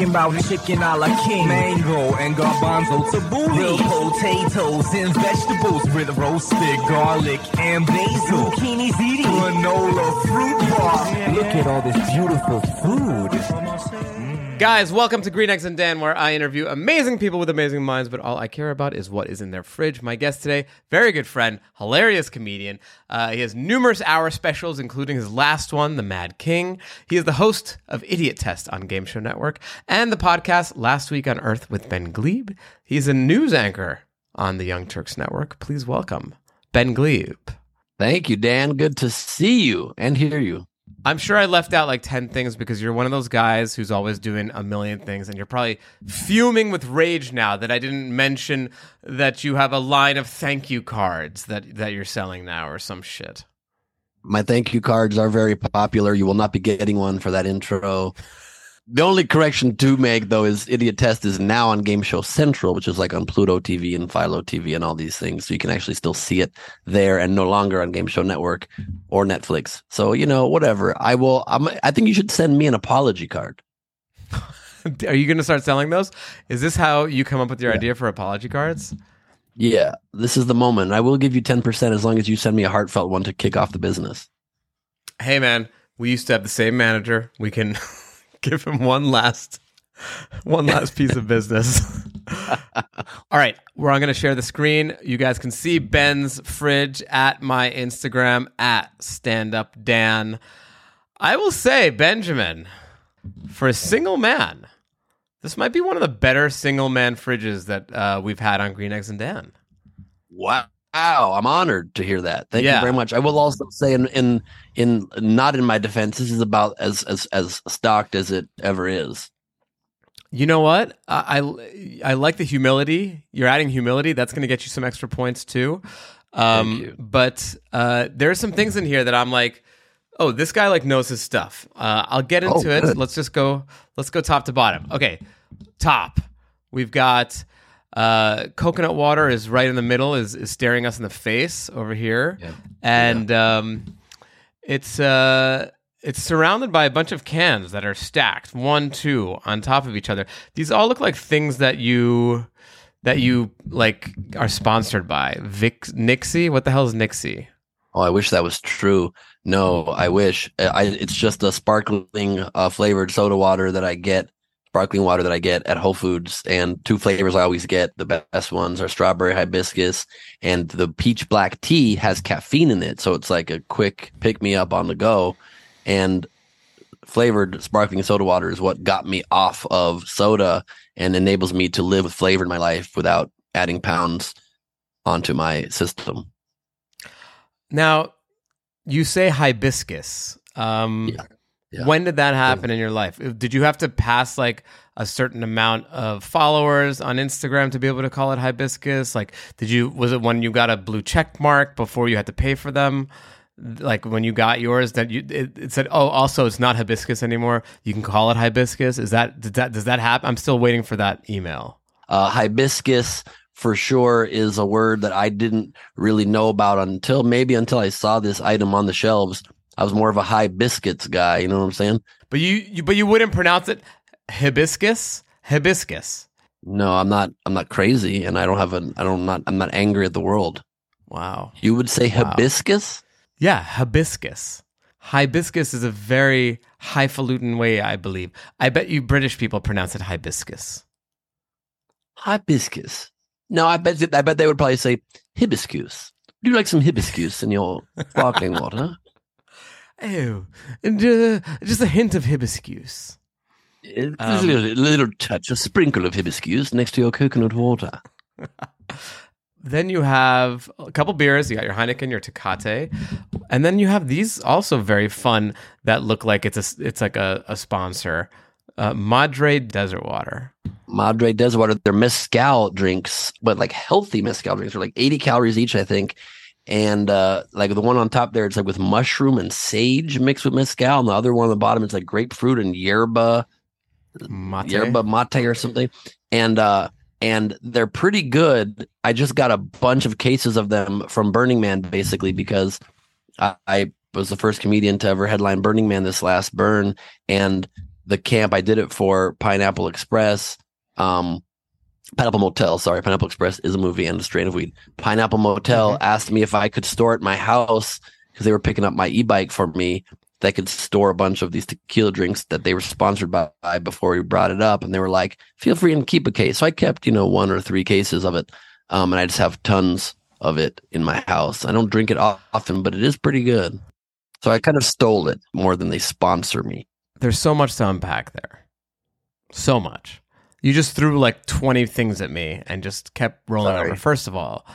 Talking about chicken a la king, mango and garbanzo tabbouleh, grilled potatoes and vegetables with roasted garlic and basil, zucchini ziti, granola fruit bar. Look at all this beautiful food. Guys, welcome to Green Eggs and Dan, where I interview amazing people with amazing minds, but all I care about is what is in their fridge. My guest today, very good friend, hilarious comedian. Uh, he has numerous hour specials, including his last one, The Mad King. He is the host of Idiotest on Game Show Network and the podcast Last Week on Earth with Ben Gleib. He's a news anchor on the Young Turks Network. Please welcome Ben Gleib. Thank you, Dan. Good to see you and hear you. I'm sure I left out like 10 things because you're one of those guys who's always doing a million things and you're probably fuming with rage now that I didn't mention that you have a line of thank you cards that that you're selling now or some shit. My thank you cards are very popular. You will not be getting one for that intro. The only correction to make though is Idiotest is now on Game Show Central, which is like on Pluto TV and Philo TV and all these things. So you can actually still see it there and no longer on Game Show Network or Netflix. So, you know, whatever. I will I'm, I think you should send me an apology card. Are you going to start selling those? Is this how you come up with your yeah. idea for apology cards? Yeah, this is the moment. I will give you 10% as long as you send me a heartfelt one to kick off the business. Hey man, we used to have the same manager. We can give him one last one last piece of business. All right, we're going to share the screen. You guys can see Ben's fridge at my Instagram at Stand Up Dan. I will say, Benjamin, for a single man, this might be one of the better single man fridges that uh, we've had on Green Eggs and Dan. Wow. Wow, I'm honored to hear that. Thank yeah. you very much. I will also say, in in in not in my defense, this is about as as as stocked as it ever is. You know what? I I, I like the humility. You're adding humility. That's going to get you some extra points too. Um, but uh, there are some things in here that I'm like, oh, this guy like knows his stuff. Uh, I'll get into oh, it. Let's just go. Let's go top to bottom. Okay, top. We've got uh, coconut water is right in the middle, is, is staring us in the face over here, yeah. and yeah. Um, it's uh, it's surrounded by a bunch of cans that are stacked one, two on top of each other. These all look like things that you that you like are sponsored by. Vic Nixie, what the hell is Nixie? Oh, I wish that was true. No, I wish. I, it's just a sparkling uh, flavored soda water that I get sparkling water that I get at Whole Foods. And two flavors I always get. The best ones are strawberry hibiscus and the peach black tea has caffeine in it. So it's like a quick pick me up on the go. And flavored sparkling soda water is what got me off of soda and enables me to live with flavor in my life without adding pounds onto my system. Now, you say hibiscus. Um, yeah. Yeah. When did that happen in your life? Did you have to pass like a certain amount of followers on Instagram to be able to call it hibiscus? Like, did you, was it when you got a blue check mark before you had to pay for them? Like when you got yours, that you it, it said, "Oh, also it's not hibiscus anymore. You can call it hibiscus." Is that did that does that happen? I'm still waiting for that email. Uh, hibiscus for sure is a word that I didn't really know about until maybe until I saw this item on the shelves I was more of a high biscuits guy. You know what I'm saying? But you, you but you wouldn't pronounce it hibiscus. Hibiscus. No, I'm not. I'm not crazy, and I don't have an. I don't. I'm not. I'm not angry at the world. Wow. You would say wow. hibiscus? Yeah, hibiscus. hibiscus is a very highfalutin way, I believe. I bet you British people pronounce it hibiscus. Hibiscus. No, I bet I bet they would probably say hibiscus. Do you like some hibiscus in your sparkling water? Oh, and, uh, just a hint of hibiscus. Um, a little, little touch, a sprinkle of hibiscus next to your coconut water. then you have a couple beers. You got your Heineken, your Tecate, and then you have these also very fun that look like it's a it's like a, a sponsor. Uh, Madre Desert Water. Madre Desert Water. They're mezcal drinks, but like healthy mezcal drinks. They're like 80 calories each, I think. And uh, like the one on top there, it's like with mushroom and sage mixed with mezcal. And the other one on the bottom, it's like grapefruit and yerba, mate. yerba mate or something. And uh, and they're pretty good. I just got a bunch of cases of them from Burning Man, basically because I, I was the first comedian to ever headline Burning Man this last burn, and the camp I did it for, Pineapple Express, um, Pineapple Motel. Sorry, Pineapple Express is a movie and a strain of weed. Pineapple Motel mm-hmm. asked me if I could store it at my house because they were picking up my e-bike for me. That could store a bunch of these tequila drinks that they were sponsored by, by before we brought it up, and they were like, "Feel free and keep a case." So I kept, you know, one or three cases of it, um, and I just have tons of it in my house. I don't drink it often, but it is pretty good. So I kind of stole it more than they sponsor me. There's so much to unpack there. So much. You just threw like 20 things at me and just kept rolling Sorry. over. First of all,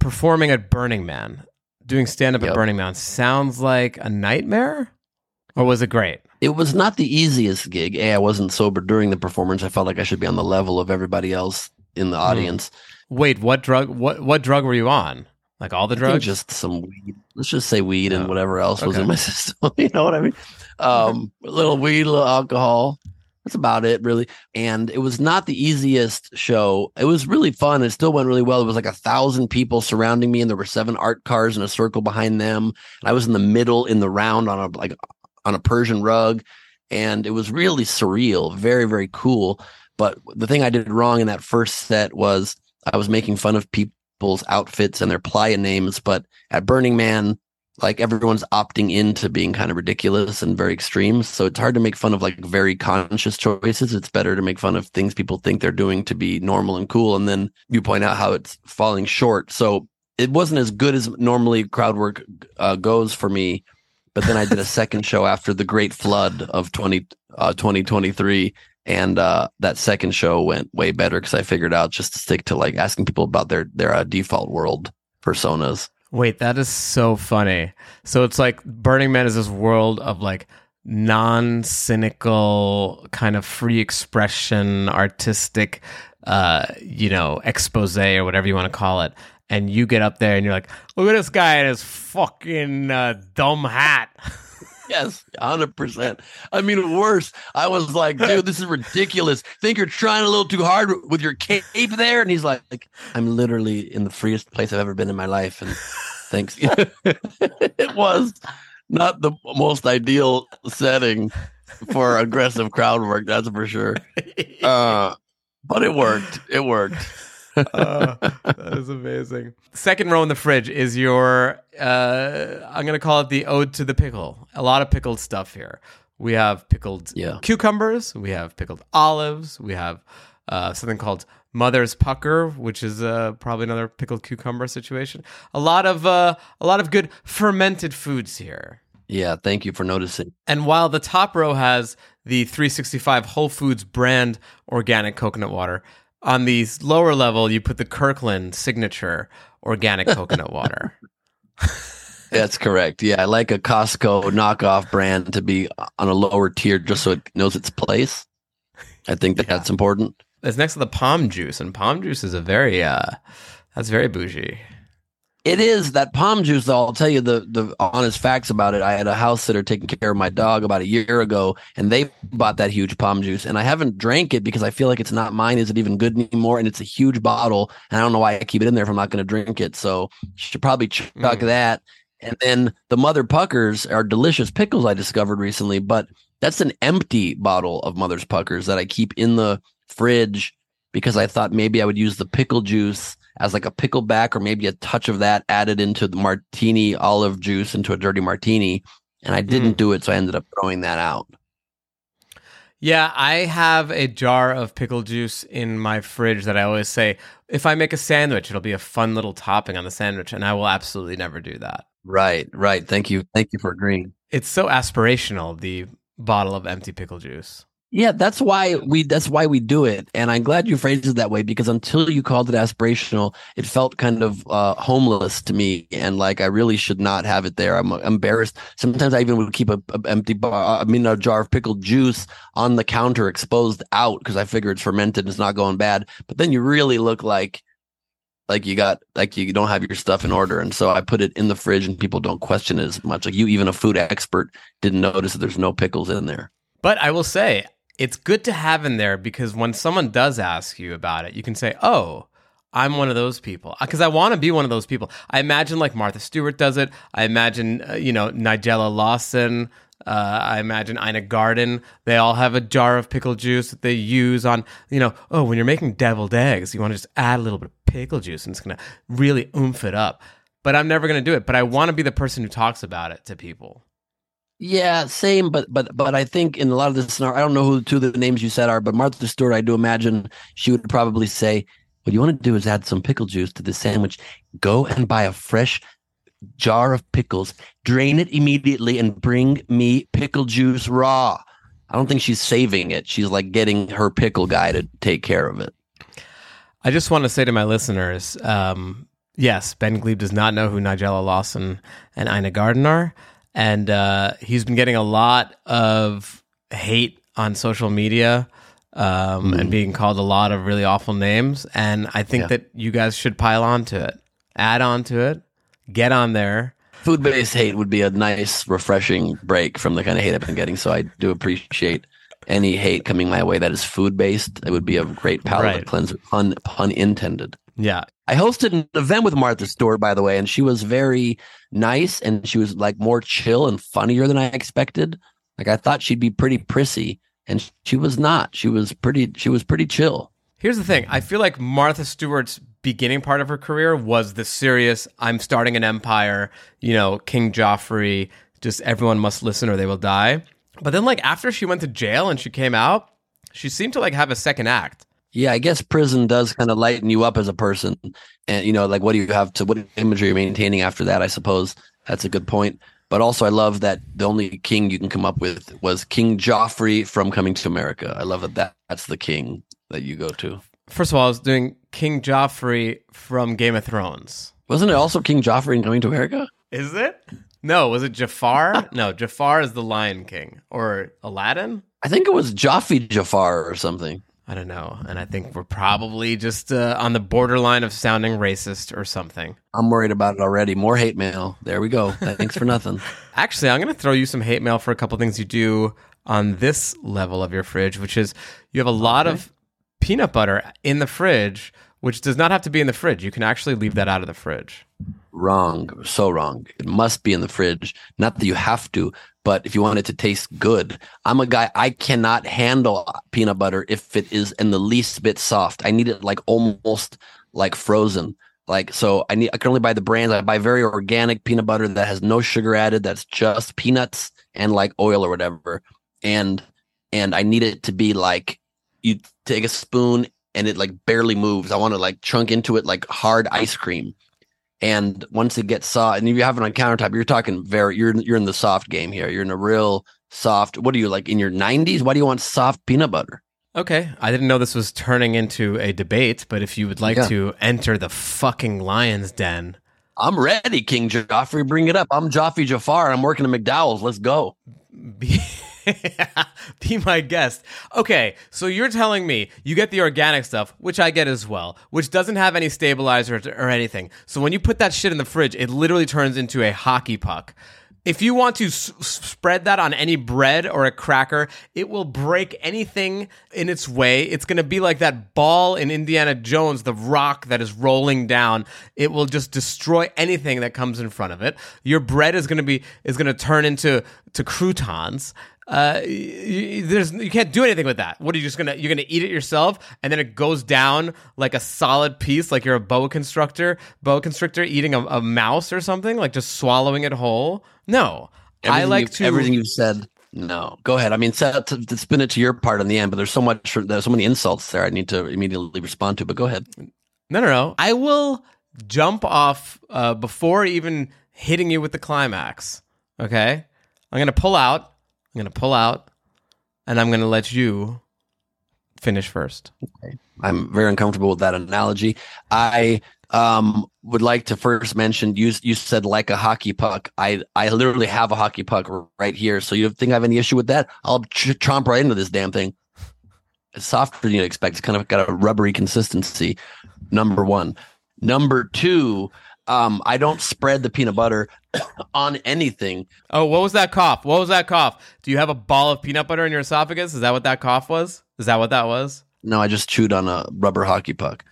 performing at Burning Man, doing stand up yep. at Burning Man sounds like a nightmare? Or was it great? It was not the easiest gig. A, I wasn't sober during the performance. I felt like I should be on the level of everybody else in the hmm. audience. Wait, what drug? What what drug were you on? Like all the drugs? just some weed. Let's just say weed and oh. whatever else okay. was in my system. you know what I mean? Um, a little weed, a little alcohol. That's about it, really. And it was not the easiest show. It was really fun. It still went really well. It was like a thousand people surrounding me, and there were seven art cars in a circle behind them. And I was in the middle in the round on a like on a Persian rug, and it was really surreal. Very very cool. But the thing I did wrong in that first set was I was making fun of people's outfits and their playa names. But at Burning Man, like everyone's opting into being kind of ridiculous and very extreme. So it's hard to make fun of like very conscious choices. It's better to make fun of things people think they're doing to be normal and cool. And then you point out how it's falling short. So it wasn't as good as normally crowd work uh, goes for me. But then I did a second show after the great flood of 20, uh, 2023. And uh, that second show went way better because I figured out just to stick to like asking people about their, their uh, default world personas Wait, that is so funny. So it's like Burning Man is this world of like non cynical, kind of free expression, artistic, uh, you know, expose or whatever you want to call it. And you get up there and you're like, look at this guy in his fucking uh, dumb hat. yes, hundred percent. I mean, worse. I was like, dude, this is ridiculous. Think you're trying a little too hard with your cape there, and he's like, like I'm literally in the freest place I've ever been in my life, and thanks. it was not the most ideal setting for aggressive crowd work. That's for sure. Uh, but it worked. It worked uh, that is amazing. Second row in the fridge is your, uh, I'm going to call it the ode to the pickle. A lot of pickled stuff here. We have pickled yeah. cucumbers, we have pickled olives, we have uh, something called Mother's Pucker, which is uh, probably another pickled cucumber situation. A lot of uh, a lot of good fermented foods here. Yeah, thank you for noticing. And while the top row has the 365 Whole Foods brand organic coconut water, on the lower level, you put the Kirkland signature organic coconut water. That's correct. Yeah, I like a Costco knockoff brand to be on a lower tier just so it knows its place. I think that yeah. that's important. It's next to the palm juice, and palm juice is a very uh that's very bougie. It is that palm juice, though. I'll tell you the the honest facts about it. I had a house sitter taking care of my dog about a year ago, and they bought that huge palm juice, and I haven't drank it because I feel like it's not mine. Is it even good anymore? And it's a huge bottle, and I don't know why I keep it in there if I'm not going to drink it. So you should probably chuck mm. that. And then the Mother Puckers are delicious pickles I discovered recently, but that's an empty bottle of Mother's Puckers that I keep in the fridge because I thought maybe I would use the pickle juice as like a pickleback or maybe a touch of that added into the martini olive juice into a dirty martini. and I didn't mm. do it, so I ended up throwing that out. Yeah, I have a jar of pickle juice in my fridge that I always say, if I make a sandwich, it'll be a fun little topping on the sandwich, and I will absolutely never do that. Right, right. Thank you. Thank you for agreeing. It's so aspirational, the bottle of empty pickle juice. Yeah, that's why we that's why we do it. And I'm glad you phrased it that way because until you called it aspirational, it felt kind of uh, homeless to me and like I really should not have it there. I'm embarrassed. Sometimes I even would keep a, a empty bar, I mean a jar of pickled juice on the counter exposed out because I figure it's fermented and it's not going bad. But then you really look like like you got like you don't have your stuff in order and so i put it in the fridge and people don't question it as much like you even a food expert didn't notice that there's no pickles in there but i will say it's good to have in there because when someone does ask you about it, you can say, "Oh, I'm one of those people." Because I want to be one of those people. I imagine like Martha Stewart does it. I imagine uh, you know Nigella Lawson. Uh, I imagine Ina Garten. They all have a jar of pickle juice that they use on, you know, oh, when you're making deviled eggs, you want to just add a little bit of pickle juice and it's going to really oomph it up. But I'm never going to do it. But I want to be the person who talks about it to people. Yeah, same, but but but I think in a lot of the scenario, I don't know who the two of the names you said are, but Martha Stewart, I do imagine she would probably say, "What you want to do is add some pickle juice to the sandwich. Go and buy a fresh jar of pickles, drain it immediately, and bring me pickle juice raw." I don't think she's saving it. She's like getting her pickle guy to take care of it. I just want to say to my listeners, um, yes, Ben Gleib does not know who Nigella Lawson and Ina Garten are and uh, he's been getting a lot of hate on social media um, mm. and being called a lot of really awful names. And I think yeah. that you guys should pile on to it, add on to it, get on there. Food based hate would be a nice, refreshing break from the kind of hate I've been getting. So I do appreciate any hate coming my way that is food based. It would be a great palate right. cleanser, pun, pun intended. Yeah. I hosted an event with Martha Stewart, by the way, and she was very nice and she was like more chill and funnier than I expected. Like I thought she'd be pretty prissy, and she was not. She was pretty. She was pretty chill. Here's the thing. I feel like Martha Stewart's beginning part of her career was the serious. I'm starting an empire. You know, King Joffrey. Just everyone must listen or they will die. But then, like after she went to jail and she came out, she seemed to like have a second act. Yeah, I guess prison does kind of lighten you up as a person. And, you know, like what do you have to, what image are you maintaining after that? I suppose that's a good point. But also, I love that the only king you can come up with was King Joffrey from Coming to America. I love that, that that's the king that you go to. First of all, I was doing King Joffrey from Game of Thrones. Wasn't it also King Joffrey in Coming to America? Is it? No, was it Jafar? no, Jafar is the Lion King or Aladdin. I think it was Jaffe Jafar or something. I don't know. And I think we're probably just uh, on the borderline of sounding racist or something. I'm worried about it already. More hate mail. There we go. Thanks for nothing. Actually, I'm going to throw you some hate mail for a couple things you do on this level of your fridge, which is you have a lot okay. of peanut butter in the fridge, which does not have to be in the fridge. You can actually leave that out of the fridge. Wrong. So wrong. It must be in the fridge. Not that you have to, but if you want it to taste good, I'm a guy, I cannot handle peanut butter if it is in the least bit soft. I need it like almost like frozen. Like, so I need, I can only buy the brands. I buy very organic peanut butter that has no sugar added. That's just peanuts and like oil or whatever. And, and I need it to be like, you take a spoon and it like barely moves. I want to like chunk into it like hard ice cream. And once it gets soft, and if you have it on countertop, you're talking very you're you're in the soft game here. You're in a real soft. What are you like in your 90s? Why do you want soft peanut butter? Okay, I didn't know this was turning into a debate, but if you would like yeah. to enter the fucking lion's den, I'm ready, King Joffrey. Bring it up. I'm Joffrey Jafar. I'm working at McDowell's. Let's go. Be my guest. Okay, so you're telling me you get the organic stuff, which I get as well, which doesn't have any stabilizers or anything. So when you put that shit in the fridge, it literally turns into a hockey puck. If you want to s- spread that on any bread or a cracker, it will break anything in its way. It's going to be like that ball in Indiana Jones, the rock that is rolling down. It will just destroy anything that comes in front of it. Your bread is going to be is going to turn into to croutons uh, you, there's you can't do anything with that. What are you just gonna you're gonna eat it yourself, and then it goes down like a solid piece, like you're a boa constrictor, boa constrictor eating a, a mouse or something, like just swallowing it whole. No, Everything I like to everything you've said. No, go ahead. I mean, set, to, to spin it to your part in the end, but there's so much, there's so many insults there. I need to immediately respond to. But go ahead. No, no, no. I will jump off uh, before even hitting you with the climax. Okay? I'm going to pull out. I'm going to pull out, and I'm going to let you finish first. I'm very uncomfortable with that analogy. I um would like to first mention you you said like a hockey puck. I I literally have a hockey puck right here. So you think I have any issue with that? I'll ch- chomp right into this damn thing. It's softer than you'd expect. It's kind of got a rubbery consistency. Number one. Number two. Um, I don't spread the peanut butter on anything. Oh, what was that cough? What was that cough? Do you have a ball of peanut butter in your esophagus? Is that what that cough was? Is that what that was? No, I just chewed on a rubber hockey puck.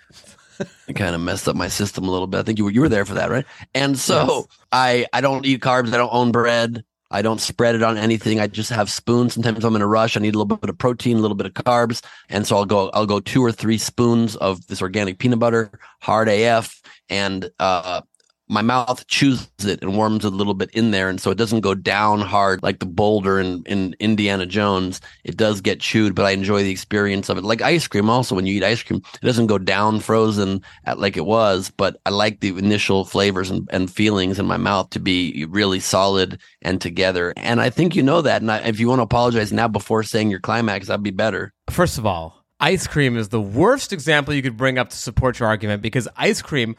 it kind of messed up my system a little bit. I think you were you were there for that, right? And so Yes. I I don't eat carbs. I don't own bread. I don't spread it on anything. I just have spoons. Sometimes I'm in a rush. I need a little bit of protein, a little bit of carbs, and so I'll go I'll go two or three spoons of this organic peanut butter, hard AF, and uh, my mouth chews it and warms a little bit in there, and so it doesn't go down hard like the boulder in, in Indiana Jones. It does get chewed, but I enjoy the experience of it. Like ice cream, also when you eat ice cream, it doesn't go down frozen at like it was, but I like the initial flavors and, and feelings in my mouth to be really solid and together. And I think you know that. And I, if you want to apologize now before saying your climax, that'd be better. First of all, ice cream is the worst example you could bring up to support your argument because ice cream,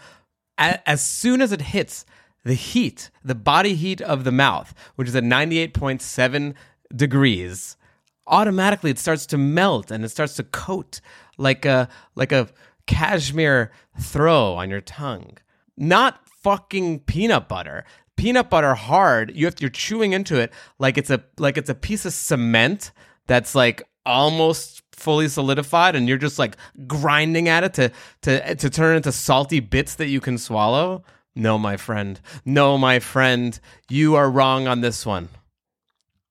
as soon as it hits the heat, the body heat of the mouth, which is at 98.7 degrees, automatically it starts to melt and it starts to coat like a like a cashmere throw on your tongue. Not fucking peanut butter. Peanut butter hard, you have you're chewing into it like it's a like it's a piece of cement that's like almost fully solidified and you're just like grinding at it to to to turn into salty bits that you can swallow. No, my friend. No, my friend. You are wrong on this one.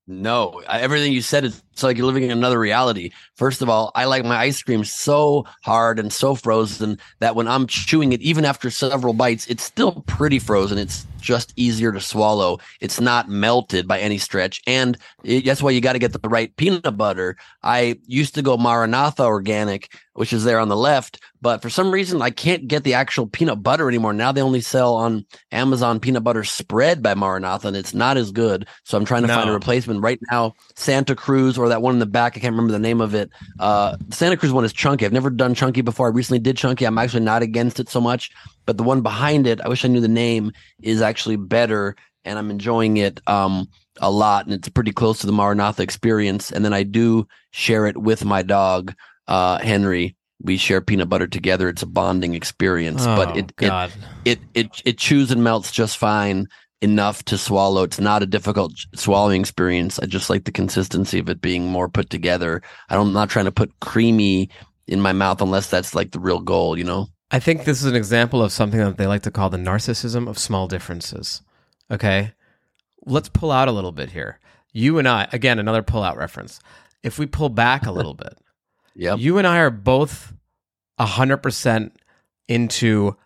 No, everything you said is it's like you're living in another reality. First of all, I like my ice cream so hard and so frozen that when I'm chewing it, even after several bites, it's still pretty frozen. It's just easier to swallow. It's not melted by any stretch. And it, that's why you got to get the right peanut butter. I used to go Maranatha organic, which is there on the left, but for some reason I can't get the actual peanut butter anymore. Now they only sell on Amazon peanut butter spread by Maranatha and it's not as good. So I'm trying to find a replacement right now. Santa Cruz or that one in the back. I can't remember the name of it. Uh, the Santa Cruz one is chunky. I've never done chunky before. I recently did chunky. I'm actually not against it so much, but the one behind it, I wish I knew the name, is actually better, and I'm enjoying it um, a lot. And it's pretty close to the Maranatha experience. And then I do share it with my dog, uh, Henry. We share peanut butter together. It's a bonding experience, but Oh, it, it God. it it it chews and melts just fine enough to swallow. It's not a difficult swallowing experience. I just like the consistency of it being more put together. I don't, I'm not trying to put creamy in my mouth unless that's like the real goal, you know? I think this is an example of something that they like to call the narcissism of small differences. Okay. Let's pull out a little bit here. You and I, again, another pull out reference. If we pull back a little bit, Yep. you and I are both 100% into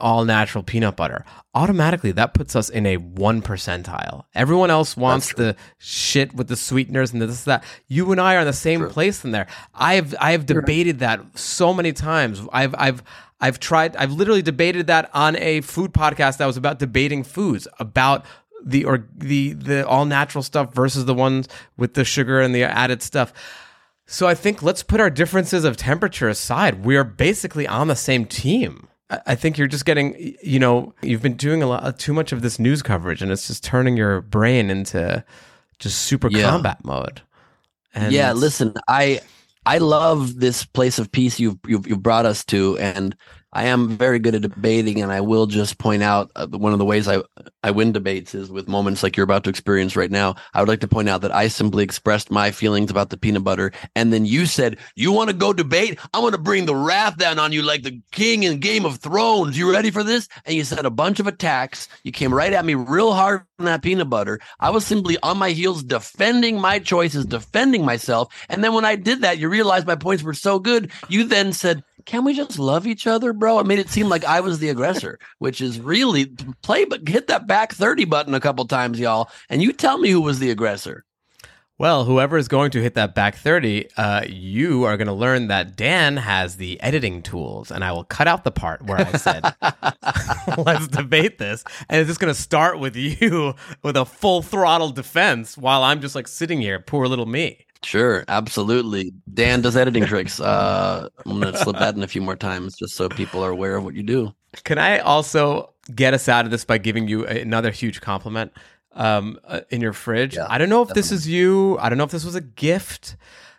all natural peanut butter. Automatically, that puts us in a one percentile. Everyone else wants the shit with the sweeteners and this that. You and I are in the same True. place in there. I've I've debated that so many times. I've I've I've tried. I've literally debated that on a food podcast that was about debating foods about the or the the all natural stuff versus the ones with the sugar and the added stuff. So I think let's put our differences of temperature aside. We are basically on the same team. I think you're just getting, you know, you've been doing a lot too much of this news coverage, and it's just turning your brain into just super Yeah. combat mode. And yeah, listen, I I love this place of peace you've you've, you've brought us to, and I am very good at debating, and I will just point out uh, one of the ways I I win debates is with moments like you're about to experience right now. I would like to point out that I simply expressed my feelings about the peanut butter, and then you said, "You want to go debate? I'm going to bring the wrath down on you like the king in Game of Thrones. You ready for this?" And you said a bunch of attacks. You came right at me real hard that peanut butter. I was simply on my heels defending my choices, defending myself, and then when I did that, you realized my points were so good. You then said. "Can we just love each other, bro?" It made it seem like I was the aggressor, which is really play, but hit that back thirty button a couple times, y'all, and you tell me who was the aggressor. Well, whoever is going to hit that back 30, uh, you are going to learn that Dan has the editing tools, and I will cut out the part where I said, let's debate this. And it's just going to start with you with a full throttle defense while I'm just like sitting here, poor little me. Sure, absolutely. Dan does editing tricks. Uh, I'm going to slip that in a few more times just so people are aware of what you do. Can I also get us out of this by giving you another huge compliment? Um, uh, in your fridge. Yeah, I don't know if definitely. this is you. I don't know if this was a gift,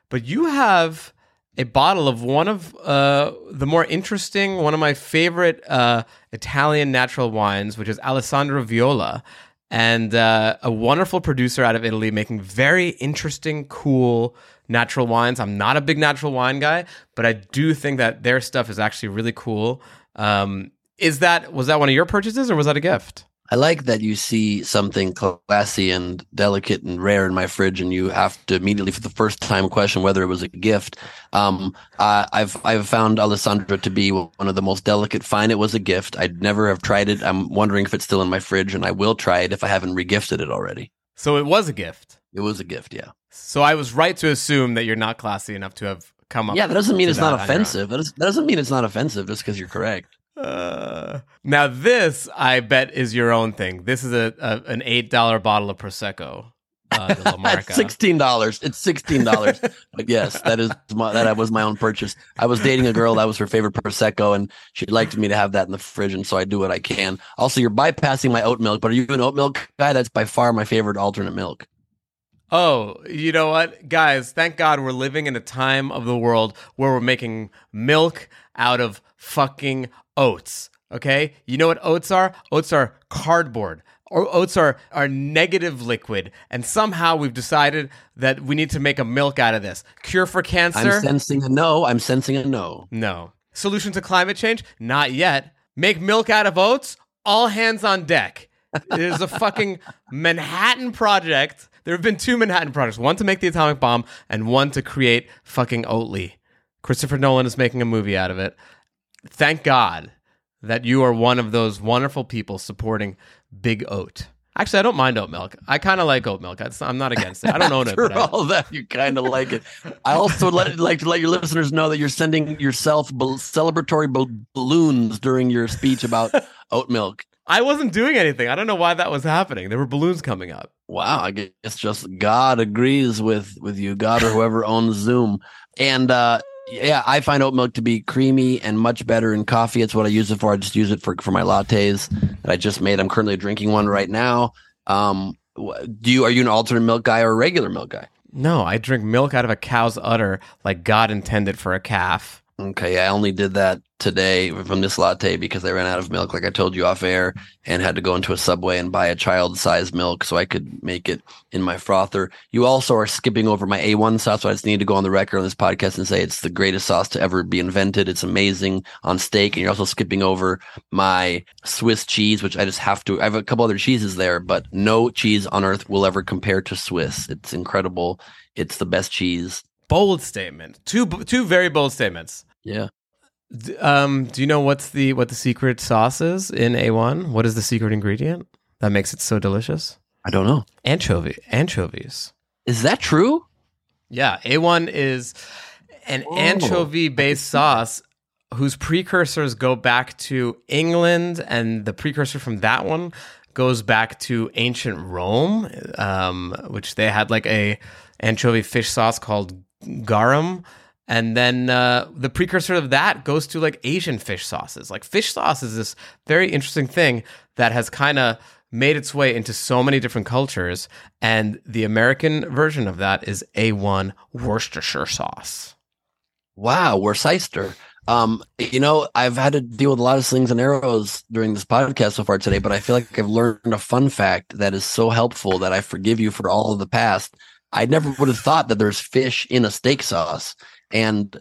but you have a bottle of one of uh, the more interesting, one of my favorite uh, Italian natural wines, which is Alessandro Viola, and uh, a wonderful producer out of Italy making very interesting, cool natural wines. I'm not a big natural wine guy, but I do think that their stuff is actually really cool. Um, is that was that one of your purchases or was that a gift? I like that you see something classy and delicate and rare in my fridge, and you have to immediately, for the first time, question whether it was a gift. Um, uh, I've I've found Alessandra to be one of the most delicate. Fine, it was a gift. I'd never have tried it. I'm wondering if it's still in my fridge, and I will try it if I haven't regifted it already. So it was a gift. It was a gift, yeah. So I was right to assume that you're not classy enough to have come up. Yeah, that doesn't mean it's not offensive. That, that doesn't mean it's not offensive just because you're correct. Uh, now this, I bet, is your own thing. This is a, a an eight dollar bottle of prosecco. Uh, sixteen dollars. It's sixteen dollars. but yes, that is my, that was my own purchase. I was dating a girl that was her favorite prosecco, and she liked me to have that in the fridge, and so I do what I can. Also, you're bypassing my oat milk, but are you an oat milk guy? That's by far my favorite alternate milk. Oh, you know what, guys? Thank God we're living in a time of the world where we're making milk out of fucking oats. Okay, you know what oats are? Oats are cardboard. Or oats are, are negative liquid, and somehow we've decided that we need to make a milk out of this. Cure for cancer? I'm sensing a no. I'm sensing a no. No. Solution to climate change? Not yet. Make milk out of oats? All hands on deck. it is a fucking Manhattan project. There have been two Manhattan projects one to make the atomic bomb, and one to create fucking Oatly. Christopher Nolan is making a movie out of it thank God that you are one of those wonderful people supporting Big Oat. Actually, I don't mind oat milk. I kind of like oat milk. I'm not against it. I don't own it. For all that, you kind of like it. I also let, like to let your listeners know that you're sending yourself celebratory balloons during your speech about oat milk. I wasn't doing anything. I don't know why that was happening. There were balloons coming up. Wow, I guess just God agrees with with you, God or whoever owns Zoom. And uh, yeah, I find oat milk to be creamy and much better in coffee. It's what I use it for. I just use it for for my lattes that I just made. I'm currently drinking one right now. Um, do you are you an alternate milk guy or a regular milk guy? No, I drink milk out of a cow's udder like God intended for a calf. Okay, I only did that today from this latte because I ran out of milk, like I told you off air, and had to go into a subway and buy a child sized milk so I could make it in my frother. You also are skipping over my A1 sauce, so I just need to go on the record on this podcast and say it's the greatest sauce to ever be invented. It's amazing on steak, and you're also skipping over my Swiss cheese, which I just have to. I have a couple other cheeses there, but no cheese on earth will ever compare to Swiss. It's incredible. It's the best cheese. Bold statement. Two two very bold statements. Yeah. Um, do you know what's the what the secret sauce is in A1? What is the secret ingredient that makes it so delicious? I don't know. Anchovy anchovies. Is that true? Yeah, A1 is an oh. anchovy based sauce whose precursors go back to England and the precursor from that one goes back to ancient Rome, um, which they had like a anchovy fish sauce called garum and then uh, the precursor of that goes to like Asian fish sauces. Like fish sauce is this very interesting thing that has kind of made its way into so many different cultures. And the American version of that is A1 Worcestershire sauce. Wow, Worcester. Um, you know, I've had to deal with a lot of slings and arrows during this podcast so far today, but I feel like I've learned a fun fact that is so helpful that I forgive you for all of the past. I never would have thought that there's fish in a steak sauce and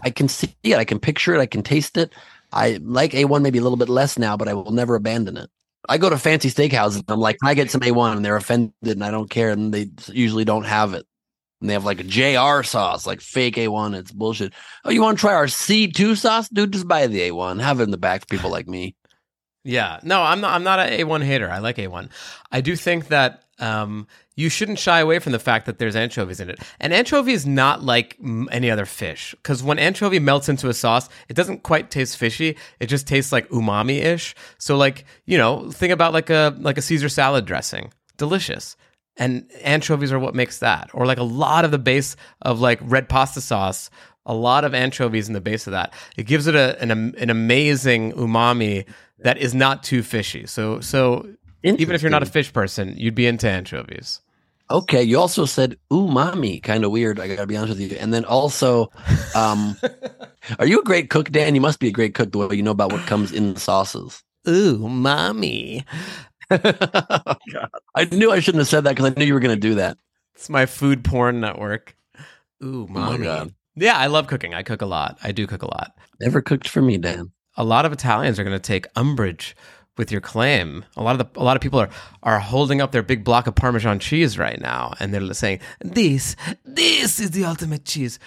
I can see it. I can picture it. I can taste it. I like A1 maybe a little bit less now, but I will never abandon it. I go to fancy steakhouses I'm like, I get some A1 and they're offended and I don't care and they usually don't have it. And they have like a JR sauce, like fake A1. It's bullshit. Oh, you want to try our C2 sauce? Dude, just buy the A1. Have it in the back for people like me. Yeah, no, I'm not. I'm not an A1 hater. I like A1. I do think that um, you shouldn't shy away from the fact that there's anchovies in it. And anchovy is not like any other fish because when anchovy melts into a sauce, it doesn't quite taste fishy. It just tastes like umami ish. So like you know, think about like a like a Caesar salad dressing, delicious. And anchovies are what makes that. Or like a lot of the base of like red pasta sauce a lot of anchovies in the base of that. It gives it a, an, an amazing umami that is not too fishy. So so even if you're not a fish person, you'd be into anchovies. Okay, you also said umami, kind of weird. I gotta be honest with you. And then also, um, are you a great cook, Dan? You must be a great cook the way you know about what comes in the sauces. Ooh, mommy. oh, I knew I shouldn't have said that because I knew you were going to do that. It's my food porn network. Ooh, mommy. Oh yeah, I love cooking. I cook a lot. I do cook a lot. Never cooked for me, Dan. A lot of Italians are going to take umbrage with your claim. A lot of the a lot of people are are holding up their big block of Parmesan cheese right now, and they're saying, "This, this is the ultimate cheese."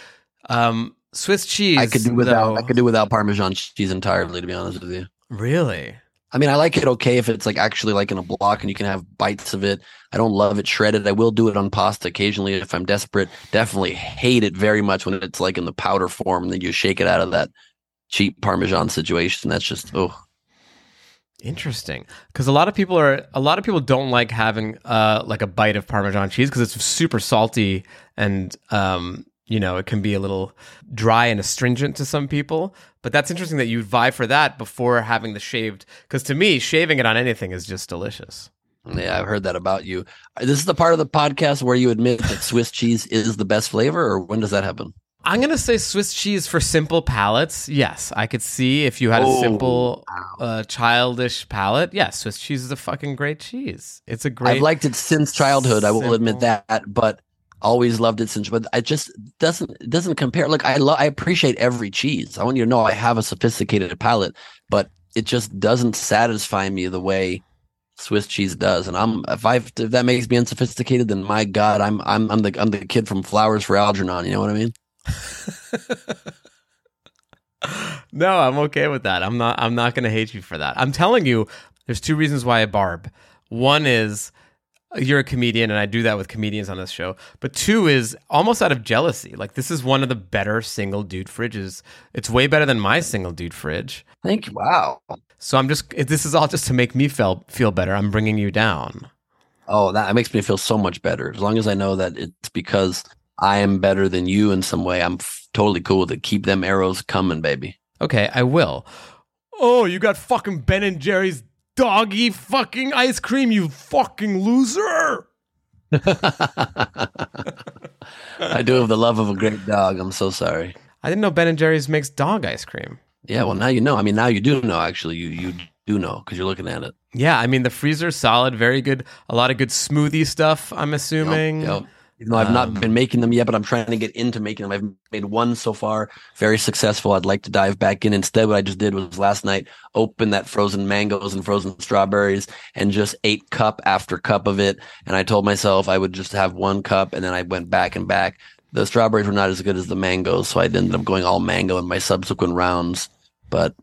Um, Swiss cheese. I could do without. Though, I could do without Parmesan cheese entirely. To be honest with you. Really. I mean, I like it okay if it's like actually like in a block and you can have bites of it. I don't love it shredded. I will do it on pasta occasionally if I'm desperate. Definitely hate it very much when it's like in the powder form and then you shake it out of that cheap Parmesan situation. That's just oh. Interesting, because a lot of people are a lot of people don't like having uh like a bite of Parmesan cheese because it's super salty and um you know, it can be a little dry and astringent to some people. But that's interesting that you vie for that before having the shaved. Because to me, shaving it on anything is just delicious. Yeah, I've heard that about you. This is the part of the podcast where you admit that Swiss cheese is the best flavor, or when does that happen? I'm going to say Swiss cheese for simple palates. Yes, I could see if you had oh, a simple, wow. uh, childish palate. Yes, Swiss cheese is a fucking great cheese. It's a great. I've liked it since childhood. I will admit that, but always loved it since but i just doesn't doesn't compare like i love i appreciate every cheese i want you to know i have a sophisticated palate but it just doesn't satisfy me the way swiss cheese does and i'm if i if that makes me unsophisticated then my god i'm i'm i'm the i'm the kid from flowers for algernon you know what i mean no i'm okay with that i'm not i'm not going to hate you for that i'm telling you there's two reasons why i barb one is uh, you're a comedian and I do that with comedians on this show. But two is almost out of jealousy. Like this is one of the better single dude fridges. It's way better than my single dude fridge. Thank you. Wow. So I'm just this is all just to make me feel feel better. I'm bringing you down. Oh, that makes me feel so much better. As long as I know that it's because I am better than you in some way, I'm f- totally cool with it. Keep them arrows coming, baby. Okay, I will. Oh, you got fucking Ben and Jerry's doggy fucking ice cream, you fucking loser. I do have the love of a great dog. I'm so sorry. I didn't know Ben and Jerry's makes dog ice cream. Yeah, well now you know. I mean, now you do know. Actually, you you do know because you're looking at it. Yeah, I mean the freezer's solid, very good. A lot of good smoothie stuff. I'm assuming. Yep, yep. Even though I've not um, been making them yet, but I'm trying to get into making them. I've made one so far, very successful. I'd like to dive back in. Instead, what I just did was last night open that frozen mangoes and frozen strawberries and just ate cup after cup of it. And I told myself I would just have one cup, and then I went back and back. The strawberries were not as good as the mangoes, so I ended up going all mango in my subsequent rounds. But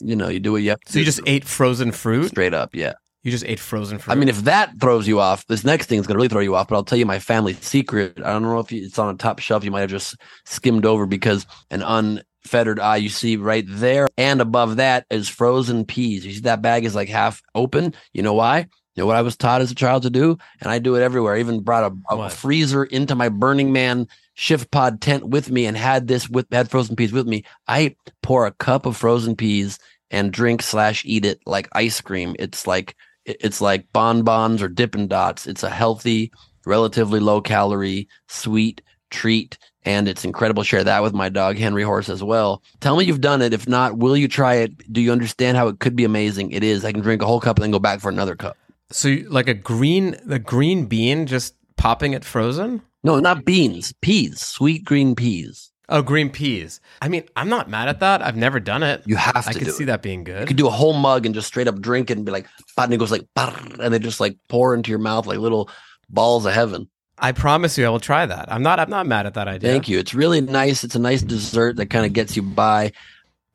you know, you do what you have. So you just ate frozen fruit straight up, yeah. You just ate frozen fruit. I mean, if that throws you off, this next thing is going to really throw you off. But I'll tell you my family secret. I don't know if it's on a top shelf. You might have just skimmed over because an unfettered eye you see right there, and above that is frozen peas. You see that bag is like half open. You know why? You know what I was taught as a child to do, and I do it everywhere. I even brought a, a freezer into my Burning Man shift pod tent with me and had this with had frozen peas with me. I pour a cup of frozen peas and drink slash eat it like ice cream. It's like it's like bonbons or Dippin' Dots. It's a healthy, relatively low calorie, sweet treat, and it's incredible. Share that with my dog Henry Horse as well. Tell me you've done it. If not, will you try it? Do you understand how it could be amazing? It is. I can drink a whole cup and then go back for another cup. So, like a green, the green bean, just popping it frozen? No, not beans, peas, sweet green peas. Oh, green peas. I mean, I'm not mad at that. I've never done it. You have to. I could see it. that being good. You could do a whole mug and just straight up drink it and be like, and it goes like, and they just like pour into your mouth like little balls of heaven. I promise you, I will try that. I'm not. I'm not mad at that idea. Thank you. It's really nice. It's a nice dessert that kind of gets you by.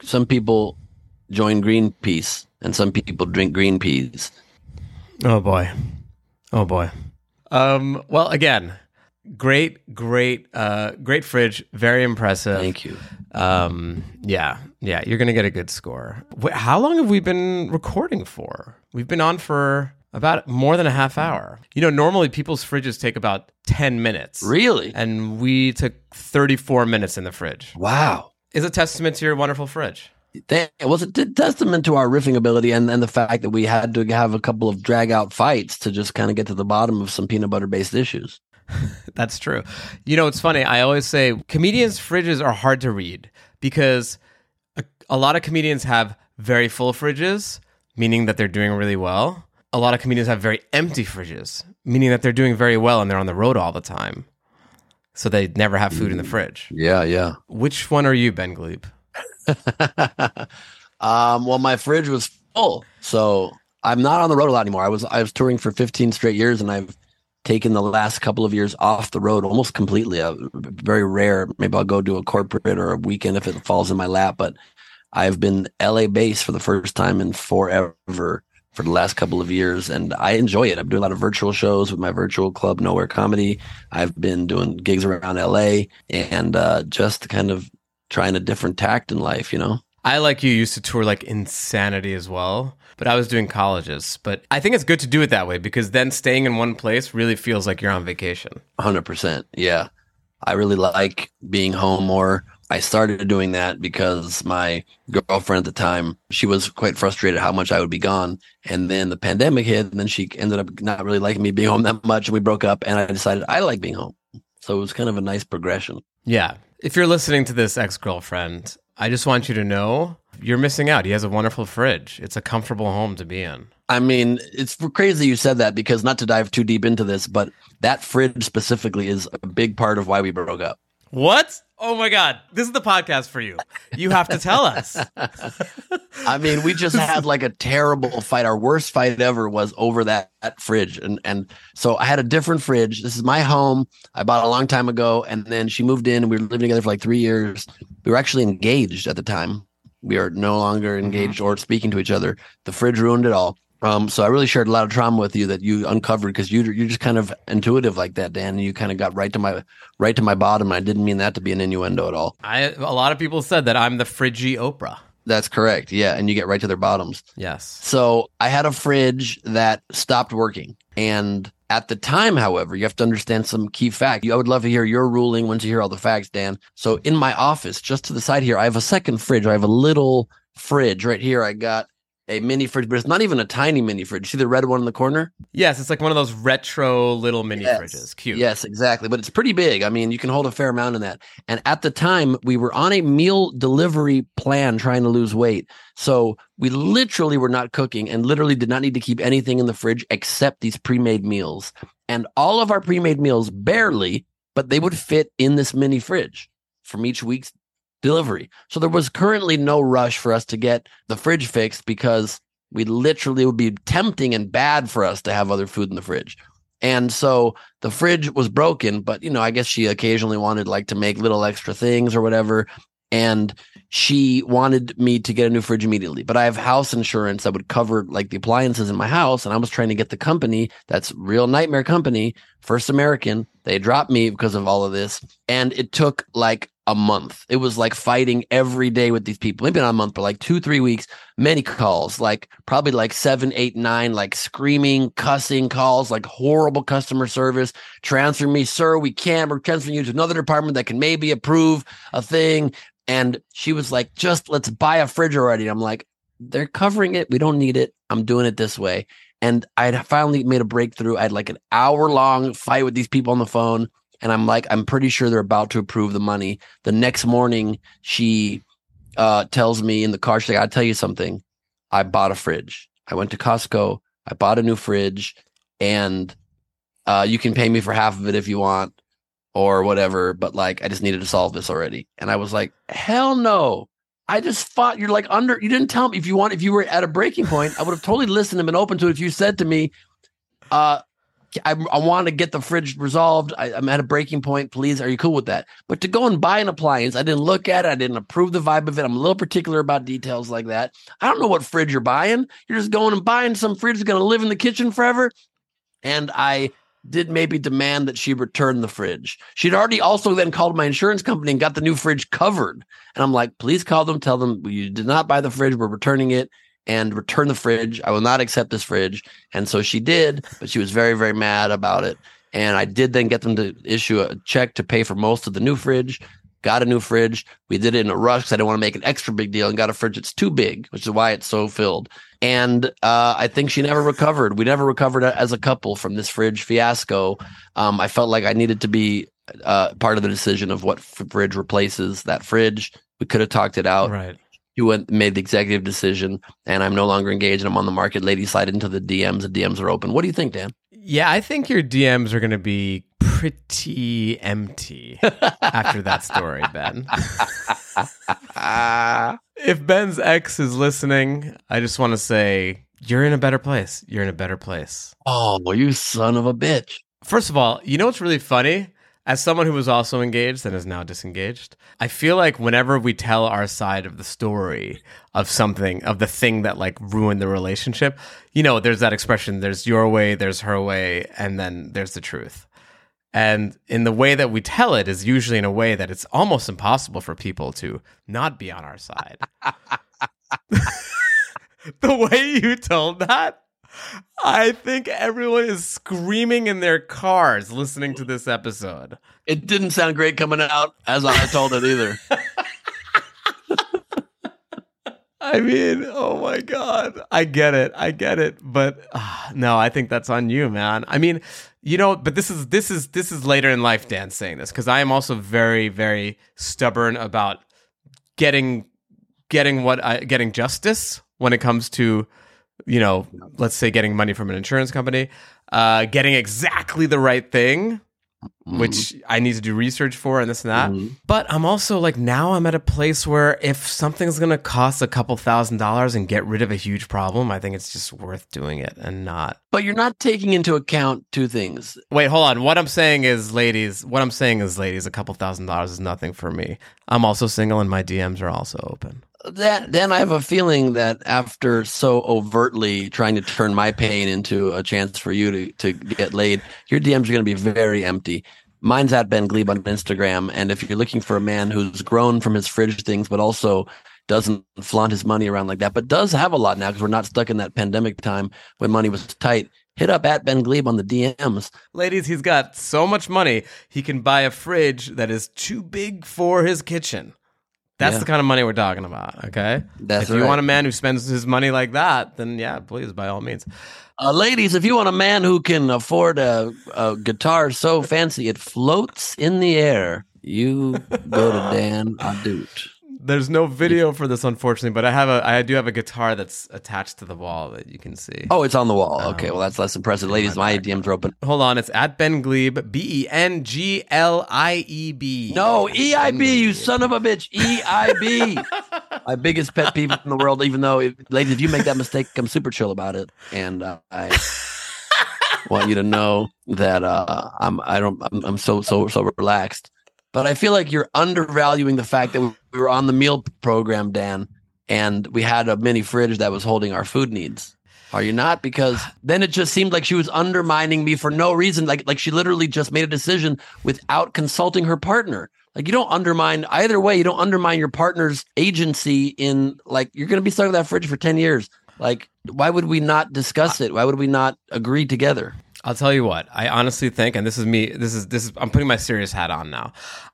Some people join Greenpeace, and some people drink green peas. Oh boy. Oh boy. Um. Well, again, great, great, uh, great fridge. Very impressive. Thank you. Um. Yeah. Yeah. You're gonna get a good score. Wait, how long have we been recording for? We've been on for about more than a half hour. You know, normally people's fridges take about 10 minutes. Really? And we took 34 minutes in the fridge. Wow. Is a testament to your wonderful fridge. That was a testament to our riffing ability and, and the fact that we had to have a couple of drag out fights to just kind of get to the bottom of some peanut butter based issues. That's true. You know, it's funny. I always say comedians' fridges are hard to read because a, a lot of comedians have very full fridges, meaning that they're doing really well a lot of comedians have very empty fridges, meaning that they're doing very well and they're on the road all the time. So they never have food in the fridge. Yeah, yeah. Which one are you, Ben Gleib? um, well, my fridge was full. So I'm not on the road a lot anymore. I was I was touring for 15 straight years and I've taken the last couple of years off the road almost completely. Uh, very rare. Maybe I'll go do a corporate or a weekend if it falls in my lap, but I've been LA based for the first time in forever for the last couple of years and I enjoy it. I'm doing a lot of virtual shows with my virtual club Nowhere Comedy. I've been doing gigs around LA and uh, just kind of trying a different tact in life, you know. I like you used to tour like insanity as well, but I was doing colleges. But I think it's good to do it that way because then staying in one place really feels like you're on vacation. 100%. Yeah. I really like being home more. I started doing that because my girlfriend at the time, she was quite frustrated how much I would be gone. And then the pandemic hit, and then she ended up not really liking me being home that much. And we broke up, and I decided I like being home. So it was kind of a nice progression. Yeah. If you're listening to this ex girlfriend, I just want you to know you're missing out. He has a wonderful fridge, it's a comfortable home to be in. I mean, it's crazy you said that because not to dive too deep into this, but that fridge specifically is a big part of why we broke up. What? Oh my God. This is the podcast for you. You have to tell us. I mean, we just had like a terrible fight. Our worst fight ever was over that, that fridge. And and so I had a different fridge. This is my home. I bought a long time ago. And then she moved in and we were living together for like three years. We were actually engaged at the time. We are no longer engaged mm-hmm. or speaking to each other. The fridge ruined it all. Um, so I really shared a lot of trauma with you that you uncovered because you you're just kind of intuitive like that, Dan. And you kind of got right to my right to my bottom. I didn't mean that to be an innuendo at all. I a lot of people said that I'm the fridgy Oprah. That's correct. Yeah, and you get right to their bottoms. Yes. So I had a fridge that stopped working, and at the time, however, you have to understand some key fact. I would love to hear your ruling once you hear all the facts, Dan. So in my office, just to the side here, I have a second fridge. I have a little fridge right here. I got a mini fridge, but it's not even a tiny mini fridge. See the red one in the corner? Yes, it's like one of those retro little mini yes. fridges. Cute. Yes, exactly. But it's pretty big. I mean, you can hold a fair amount in that. And at the time, we were on a meal delivery plan trying to lose weight. So we literally were not cooking and literally did not need to keep anything in the fridge except these pre made meals. And all of our pre made meals, barely, but they would fit in this mini fridge from each week's delivery. So there was currently no rush for us to get the fridge fixed because we literally would be tempting and bad for us to have other food in the fridge. And so the fridge was broken, but you know, I guess she occasionally wanted like to make little extra things or whatever. And she wanted me to get a new fridge immediately, but I have house insurance that would cover like the appliances in my house. And I was trying to get the company that's real nightmare company, First American. They dropped me because of all of this. And it took like a month. It was like fighting every day with these people. Maybe not a month, but like two, three weeks, many calls, like probably like seven, eight, nine, like screaming, cussing calls, like horrible customer service. Transfer me, sir. We can't. We're transferring you to another department that can maybe approve a thing. And she was like, just let's buy a fridge already. I'm like, they're covering it. We don't need it. I'm doing it this way. And I finally made a breakthrough. I had like an hour long fight with these people on the phone and I'm like, I'm pretty sure they're about to approve the money. The next morning, she uh, tells me in the car, she's like, I'll tell you something. I bought a fridge. I went to Costco. I bought a new fridge, and uh, you can pay me for half of it if you want, or whatever. But like, I just needed to solve this already. And I was like, hell no. I just fought. You're like under. You didn't tell me if you want. If you were at a breaking point, I would have totally listened and been open to it. If you said to me, uh, I, I want to get the fridge resolved. I, am at a breaking point. Please, are you cool with that? But to go and buy an appliance, I didn't look at it. I didn't approve the vibe of it. I'm a little particular about details like that. I don't know what fridge you're buying. You're just going and buying some fridge that's going to live in the kitchen forever. And I did maybe demand that she return the fridge. She'd already also then called my insurance company and got the new fridge covered. And I'm like, please call them, tell them you did not buy the fridge. We're returning it and return the fridge. I will not accept this fridge. And so she did, but she was very, very mad about it. And I did then get them to issue a check to pay for most of the new fridge. Got a new fridge. We did it in a rush because I didn't want to make an extra big deal and got a fridge that's too big, which is why it's so filled. And uh, I think she never recovered. We never recovered as a couple from this fridge fiasco. Um, I felt like I needed to be uh, part of the decision of what fridge replaces that fridge. We could have talked it out. Right you went made the executive decision and I'm no longer engaged and I'm on the market. Ladies slide into the DMs. The DMs are open. What do you think, Dan? Yeah, I think your DMs are going to be pretty empty after that story, Ben. if Ben's ex is listening, I just want to say you're in a better place. You're in a better place. Oh, well, you son of a bitch. First of all, you know what's really funny? As someone who was also engaged and is now disengaged, I feel like whenever we tell our side of the story of something, of the thing that like ruined the relationship, you know, there's that expression there's your way, there's her way, and then there's the truth. And in the way that we tell it is usually in a way that it's almost impossible for people to not be on our side. the way you told that I think everyone is screaming in their cars listening to this episode. It didn't sound great coming out as I told it either. I mean, oh my god, I get it, I get it, but uh, no, I think that's on you, man. I mean, you know, but this is this is this is later in life, Dan, saying this because I am also very, very stubborn about getting getting what I getting justice when it comes to you know, let's say getting money from an insurance company, uh, getting exactly the right thing, mm-hmm. which I need to do research for and this and that. Mm-hmm. But I'm also like, now I'm at a place where if something's going to cost a couple thousand dollars and get rid of a huge problem, I think it's just worth doing it and not. But you're not taking into account two things. Wait, hold on. What I'm saying is, ladies, what I'm saying is, ladies, a couple thousand dollars is nothing for me. I'm also single and my DMs are also open that then I have a feeling that after so overtly trying to turn my pain into a chance for you to, to get laid, your DMs are going to be very empty. Mine's at Ben Gleib on Instagram. And if you're looking for a man who's grown from his fridge things, but also doesn't flaunt his money around like that, but does have a lot now because we're not stuck in that pandemic time when money was tight. Hit up at Ben Gleib on the DMs. Ladies, he's got so much money, he can buy a fridge that is too big for his kitchen. That's yeah. the kind of money we're talking about. Okay. That's if you want a man who spends his money like that, then yeah, please, by all means. Uh, ladies, if you want a man who can afford a, a guitar so fancy it floats in the air, you go to Dan Ahdoot. There's no video for this, unfortunately, but I have a I do have a guitar that's attached to the wall that you can see. Oh, it's on the wall. Um, okay, well that's less impressive. Ladies, my DMs are open. Hold on, it's at Ben Gleib, B E N G L I E B. No, E I B, you son of a bitch. E I B. my biggest pet peeve in the world. Even though, if, ladies, if you make that mistake, I'm super chill about it, and uh, I want you to know that uh, I'm I don't I'm, I'm so so so relaxed but I feel like you're undervaluing the fact that we were on the meal program, Dan, and we had a mini fridge that was holding our food needs. Are you not? Because then it just seemed like she was undermining me for no reason. Like like she literally just made a decision without consulting her partner. Like you don't undermine either way. You don't undermine your partner's agency in like you're going to be stuck with that fridge for ten years. Like why would we not discuss it? Why would we not agree together? I'll tell you what. I honestly think, and this is me. This is this is. I'm putting my serious hat on now.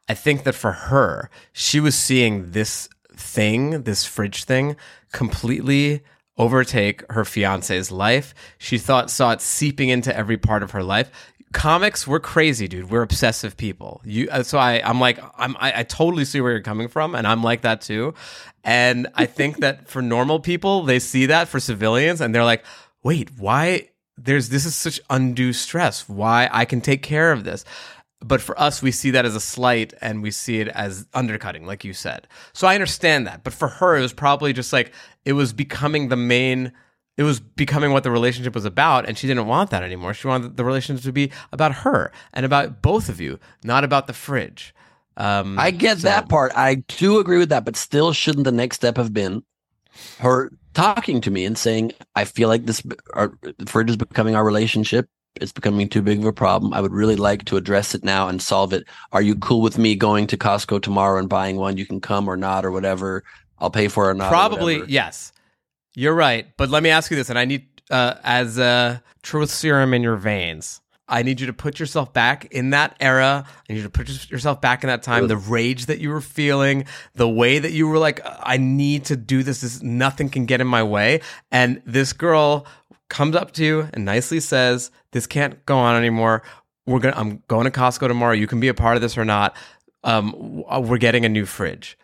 I think that for her, she was seeing this thing, this fridge thing, completely overtake her fiance's life. She thought saw it seeping into every part of her life. Comics, we're crazy, dude. We're obsessive people. You, uh, so I, I'm like, I'm, I, I totally see where you're coming from, and I'm like that too. And I think that for normal people, they see that for civilians, and they're like, wait, why? There's this is such undue stress. Why I can take care of this. But for us, we see that as a slight and we see it as undercutting, like you said. So I understand that. But for her, it was probably just like it was becoming the main it was becoming what the relationship was about and she didn't want that anymore she wanted the relationship to be about her and about both of you not about the fridge um, I get so- that part. I do agree with that, but still, shouldn't the next step have been her talking to me and saying, "I feel like this our fridge is becoming our relationship. It's becoming too big of a problem. I would really like to address it now and solve it. Are you cool with me going to Costco tomorrow and buying one? You can come or not or whatever. I'll pay for it or not. Probably whatever." yes. You're right, but let me ask you this, and I need uh, as a truth serum in your veins. I need you to put yourself back in that era. I need you to put yourself back in that time. The rage that you were feeling, the way that you were like, I need to do this. This nothing can get in my way. And this girl comes up to you and nicely says, "This can't go on anymore. We're gonna. I'm going to Costco tomorrow. You can be a part of this or not. Um, we're getting a new fridge."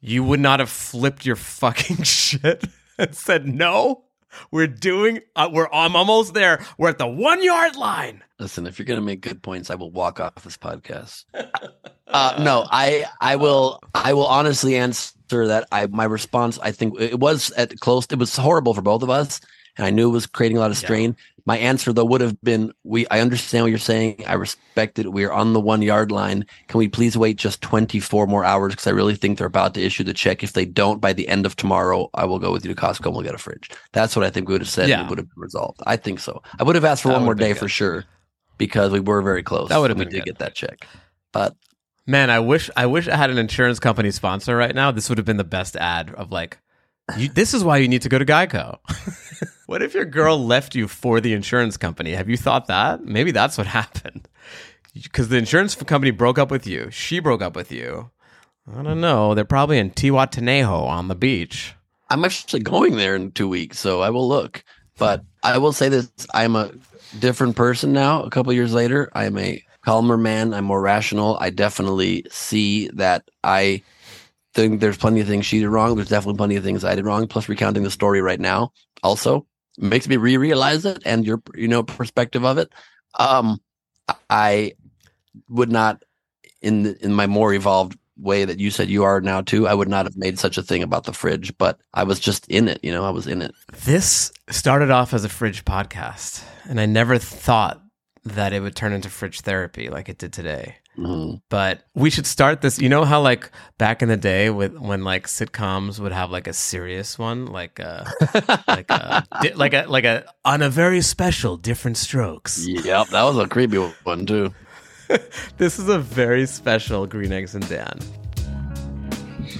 you would not have flipped your fucking shit and said no we're doing uh, we're i'm almost there we're at the one yard line Listen, if you're going to make good points, I will walk off this podcast. uh, no, I I will I will honestly answer that. I my response I think it was at close. It was horrible for both of us, and I knew it was creating a lot of strain. My answer though would have been: We I understand what you're saying. I respect it. We're on the one yard line. Can we please wait just 24 more hours? Because I really think they're about to issue the check. If they don't by the end of tomorrow, I will go with you to Costco and we'll get a fridge. That's what I think we would have said. and Yeah. It would have been resolved. I think so. I would have asked for That one more day good. for sure because we were very close. That would have been We did good. get that check, but man i wish i wish i had an insurance company sponsor right now this would have been the best ad of like you, this is why you need to go to geico what if your girl left you for the insurance company have you thought that maybe that's what happened because the insurance company broke up with you she broke up with you i don't know they're probably in Zihuatanejo on the beach I'm actually going there in two weeks, so I will look. But I will say this: I'm a different person now. A couple years later, I am a calmer man. I'm more rational. I definitely see that I think there's plenty of things she did wrong. There's definitely plenty of things I did wrong. Plus, recounting the story right now also makes me re-realize it and your you know perspective of it. Um, I would not in the, in my more evolved way that you said you are now too. I would not have made such a thing about the fridge, but I was just in it. You know, I was in it. This started off as a fridge podcast, and I never thought that it would turn into fridge therapy like it did today. Mhm. But we should start this. You know how like back in the day with when like sitcoms would have like a serious one, like a like a di- like a like a on a very special Diff'rent Strokes. Yep, that was a creepy one too. This is a very special Green Eggs and Dan.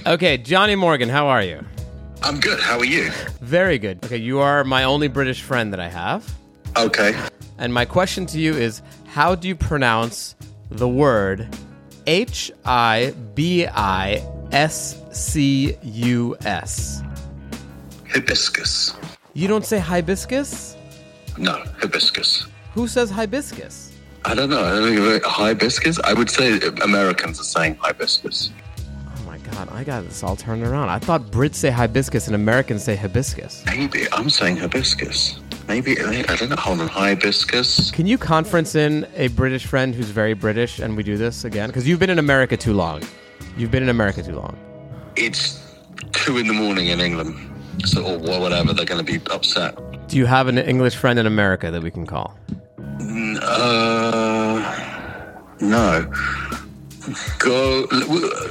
Okay, Johnny Morgan, how are you? I'm good. How are you? Very good. Okay, you are my only British friend that I have. Okay. And my question to you is how do you pronounce the word H I B I S C U S? Hibiscus. You don't say hibiscus? No, hibiscus. Who says hibiscus? I don't know. I don't think hibiscus. I would say Americans are saying hibiscus. Oh my god, I got this all turned around. I thought Brits say hibiscus and Americans say hibiscus. Maybe I'm saying hibiscus. Maybe I don't know. Hold on, hibiscus. Can you conference in a British friend who's very British and we do this again? Because you've been in America too long. You've been in America too long. It's two in the morning in England, so or whatever. They're going to be upset. Do you have an English friend in America that we can call? Uh, no. Go.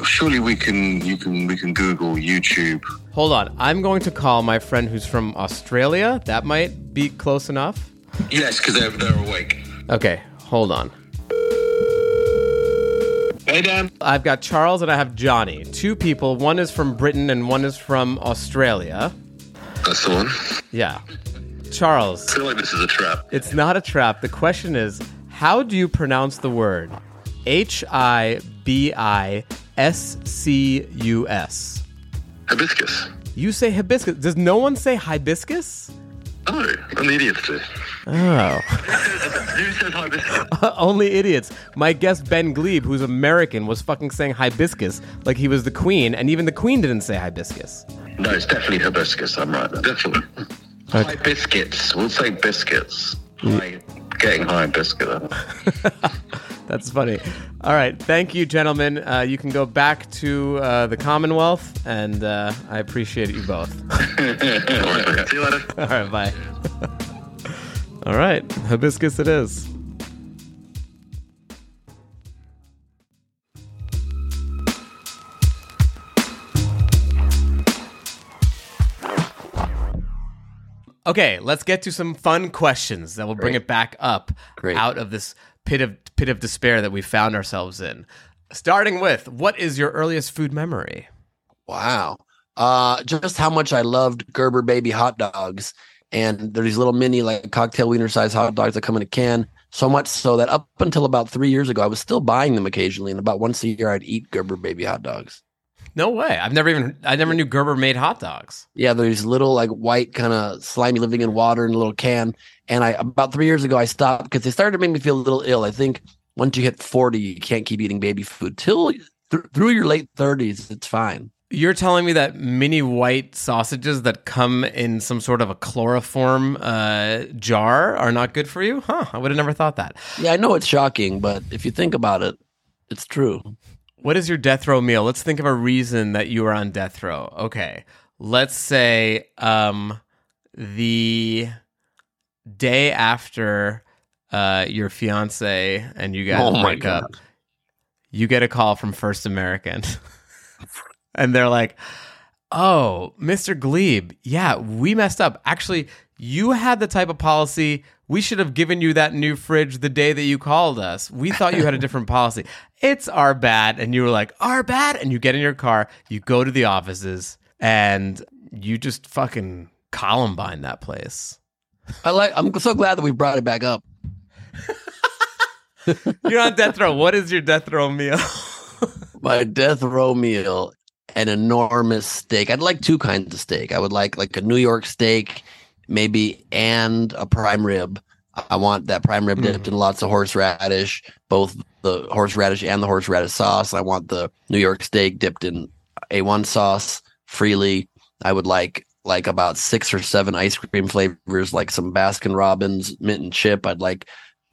Surely we can. You can. We can Google YouTube. Hold on. I'm going to call my friend who's from Australia. That might be close enough. Yes, because they're they're awake. Okay, hold on. Hey Dan. I've got Charles and I have Johnny. Two people. One is from Britain and one is from Australia. That's the one. Yeah. Charles, I feel like this is a trap. it's not a trap. The question is how do you pronounce the word H I B I S C U S? Hibiscus. You say hibiscus. Does no one say hibiscus? Oh, only idiots do. Oh. Who says hibiscus? Only idiots. My guest Ben Gleib, who's American, was fucking saying hibiscus like he was the queen, and even the queen didn't say hibiscus. No, it's definitely hibiscus. I'm right. Definitely. High biscuits. We'll say biscuits. Mm. High, getting high biscuit. That's funny. All right. Thank you, gentlemen. Uh, you can go back to uh, the Commonwealth, and uh, I appreciate you both. See you later. All right. Bye. All right. Hibiscus it is. Okay, let's get to some fun questions that will bring Great. it back up Great. out of this pit of pit of despair that we found ourselves in. Starting with, what is your earliest food memory? Wow. Uh, just how much I loved Gerber baby hot dogs. And they're these little mini, like cocktail wiener size hot dogs that come in a can. So much so that up until about three years ago, I was still buying them occasionally. And about once a year, I'd eat Gerber baby hot dogs. No way. I've never even I never knew Gerber made hot dogs. Yeah, they're these little, like white, kind of slimy, living in water in a little can. And I, about three years ago, I stopped because they started to make me feel a little ill. I think once you hit 40, you can't keep eating baby food till th- through your late 30s. It's fine. You're telling me that mini white sausages that come in some sort of a chloroform uh, jar are not good for you? Huh, I would have never thought that. Yeah, I know it's shocking, but if you think about it, it's true. What is your death row meal? Let's think of a reason that you are on death row. Okay. Let's say um, the day after uh, your fiance and you guys Oh break up, you get a call from First American. and they're like, Oh, Mr. Gleib, yeah, we messed up. Actually, you had the type of policy. We should have given you that new fridge the day that you called us. We thought you had a different policy. It's our bad. And you were like, Our bad. And you get in your car, you go to the offices, and you just fucking Columbine that place. I like. I'm so glad that we brought it back up. You're on death row. What is your death row meal? My death row meal, an enormous steak. I'd like two kinds of steak. I would like like a New York steak, maybe, and a prime rib. I want that prime rib dipped in lots of horseradish, both the horseradish and the horseradish sauce. I want the New York steak dipped in A1 sauce freely. I would like like about six or seven ice cream flavors, like some Baskin Robbins mint and chip. I'd like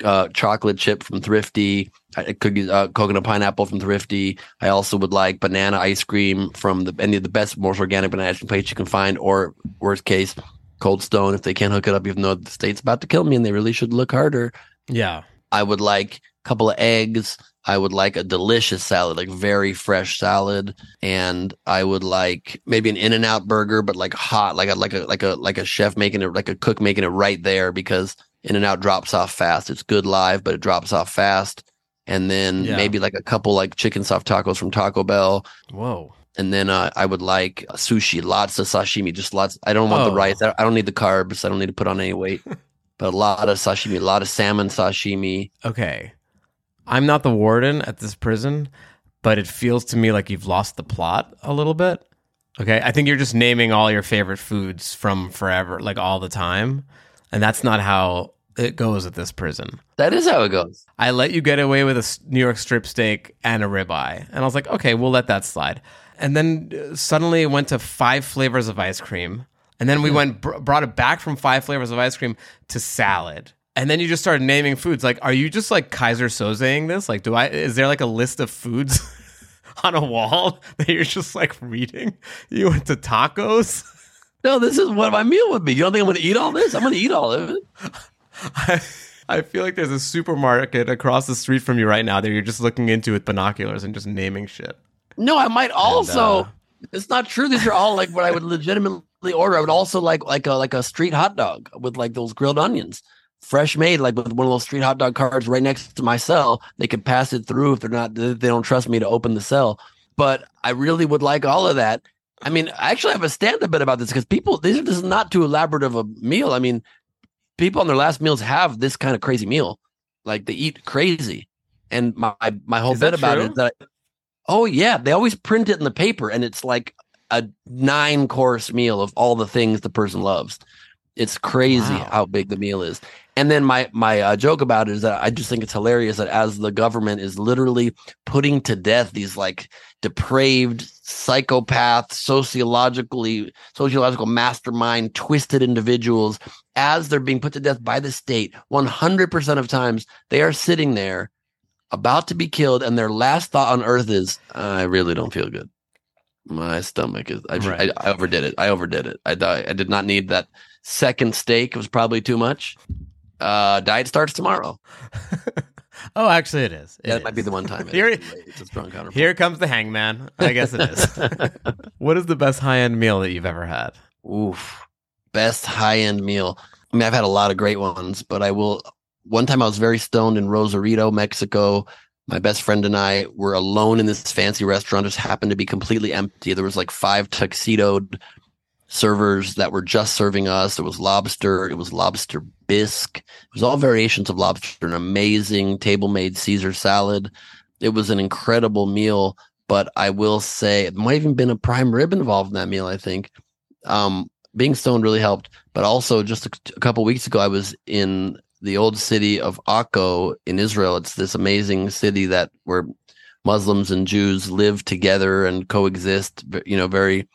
uh, chocolate chip from Thrifty, cookies, uh, coconut pineapple from Thrifty. I also would like banana ice cream from the any of the best, most organic banana ice cream place you can find, or worst case, Cold Stone if they can't hook it up, even though the state's about to kill me and they really should look harder. yeah. I would like a couple of eggs. I would like a delicious salad, like very fresh salad, and I would like maybe an In-N-Out burger, but like hot, like a like a like a like a chef making it, like a cook making it right there because In-N-Out drops off fast. It's good live, but it drops off fast. And then Yeah. maybe like a couple like chicken soft tacos from Taco Bell, Whoa. And then uh, I would like sushi, lots of sashimi, just lots. I don't want Oh. the rice. I I don't need the carbs. I don't need to put on any weight. but a lot of sashimi, a lot of salmon sashimi. okay, I'm not the warden at this prison, but it feels to me like you've lost the plot a little bit. Okay, I think you're just naming all your favorite foods from forever, like all the time, and that's not how it goes at this prison. That is how it goes. I let you get away with a New York strip steak and a ribeye, and I was like, okay, we'll let that slide. And then uh, suddenly it went to five flavors of ice cream, and then we went br- brought it back from five flavors of ice cream to salad. And then you just started naming foods. Like, are you just like Keyser Sozeing this? Like, do I? Is there like a list of foods on a wall that you're just like reading? You went to tacos. No, this is what my meal would be. You don't think I'm going to eat all this? I'm going to eat all of it. I, I feel like there's a supermarket across the street from you right now that you're just looking into with binoculars and just naming shit. No, I might also. uh, it's not true. These are all like what I would legitimately order. I would also like like a like a street hot dog with like those grilled onions, fresh made, like with one of those street hot dog cards right next to my cell. They could pass it through if they're not. They don't trust me to open the cell. But I really would like all of that. I mean, I actually have a stand a bit about this because people. These this is not too elaborate of a meal. I mean, people on their last meals have this kind of crazy meal. Like they eat crazy. And my my whole bit about true? it is that oh yeah, they always print it in the paper and it's like a nine course meal of all the things the person loves. It's crazy Wow. how big the meal is. And then my my uh, joke about it is that I just think it's hilarious that as the government is literally putting to death these like depraved psychopath sociologically sociological mastermind twisted individuals as they're being put to death by the state 100% of times they are sitting there about to be killed, and their last thought on earth is, "I really don't feel good. My stomach is. I, Right. I, I overdid it. I overdid it. I, I did not need that second steak. It was probably too much. Uh, diet starts tomorrow. oh, actually, it is. It Yeah, that might be the one time. It Here- is. It's a strong counterpoint. Here comes the hangman. I guess it is. what is the best high end meal that you've ever had? Oof. Best high end meal. I mean, I've had a lot of great ones, but I will. One time I was very stoned in Rosarito, Mexico. My best friend and I were alone in this fancy restaurant, just happened to be completely empty. There was like five tuxedoed servers that were just serving us. It was lobster, it was lobster bisque, it was all variations of lobster, an amazing table made Caesar salad. It was an incredible meal, but I will say it might have even been a prime rib involved in that meal, I think um, being stoned really helped. But also, just a, a couple weeks ago, I was in the old city of Akko in Israel. It's this amazing city that where Muslims and Jews live together and coexist, you know, very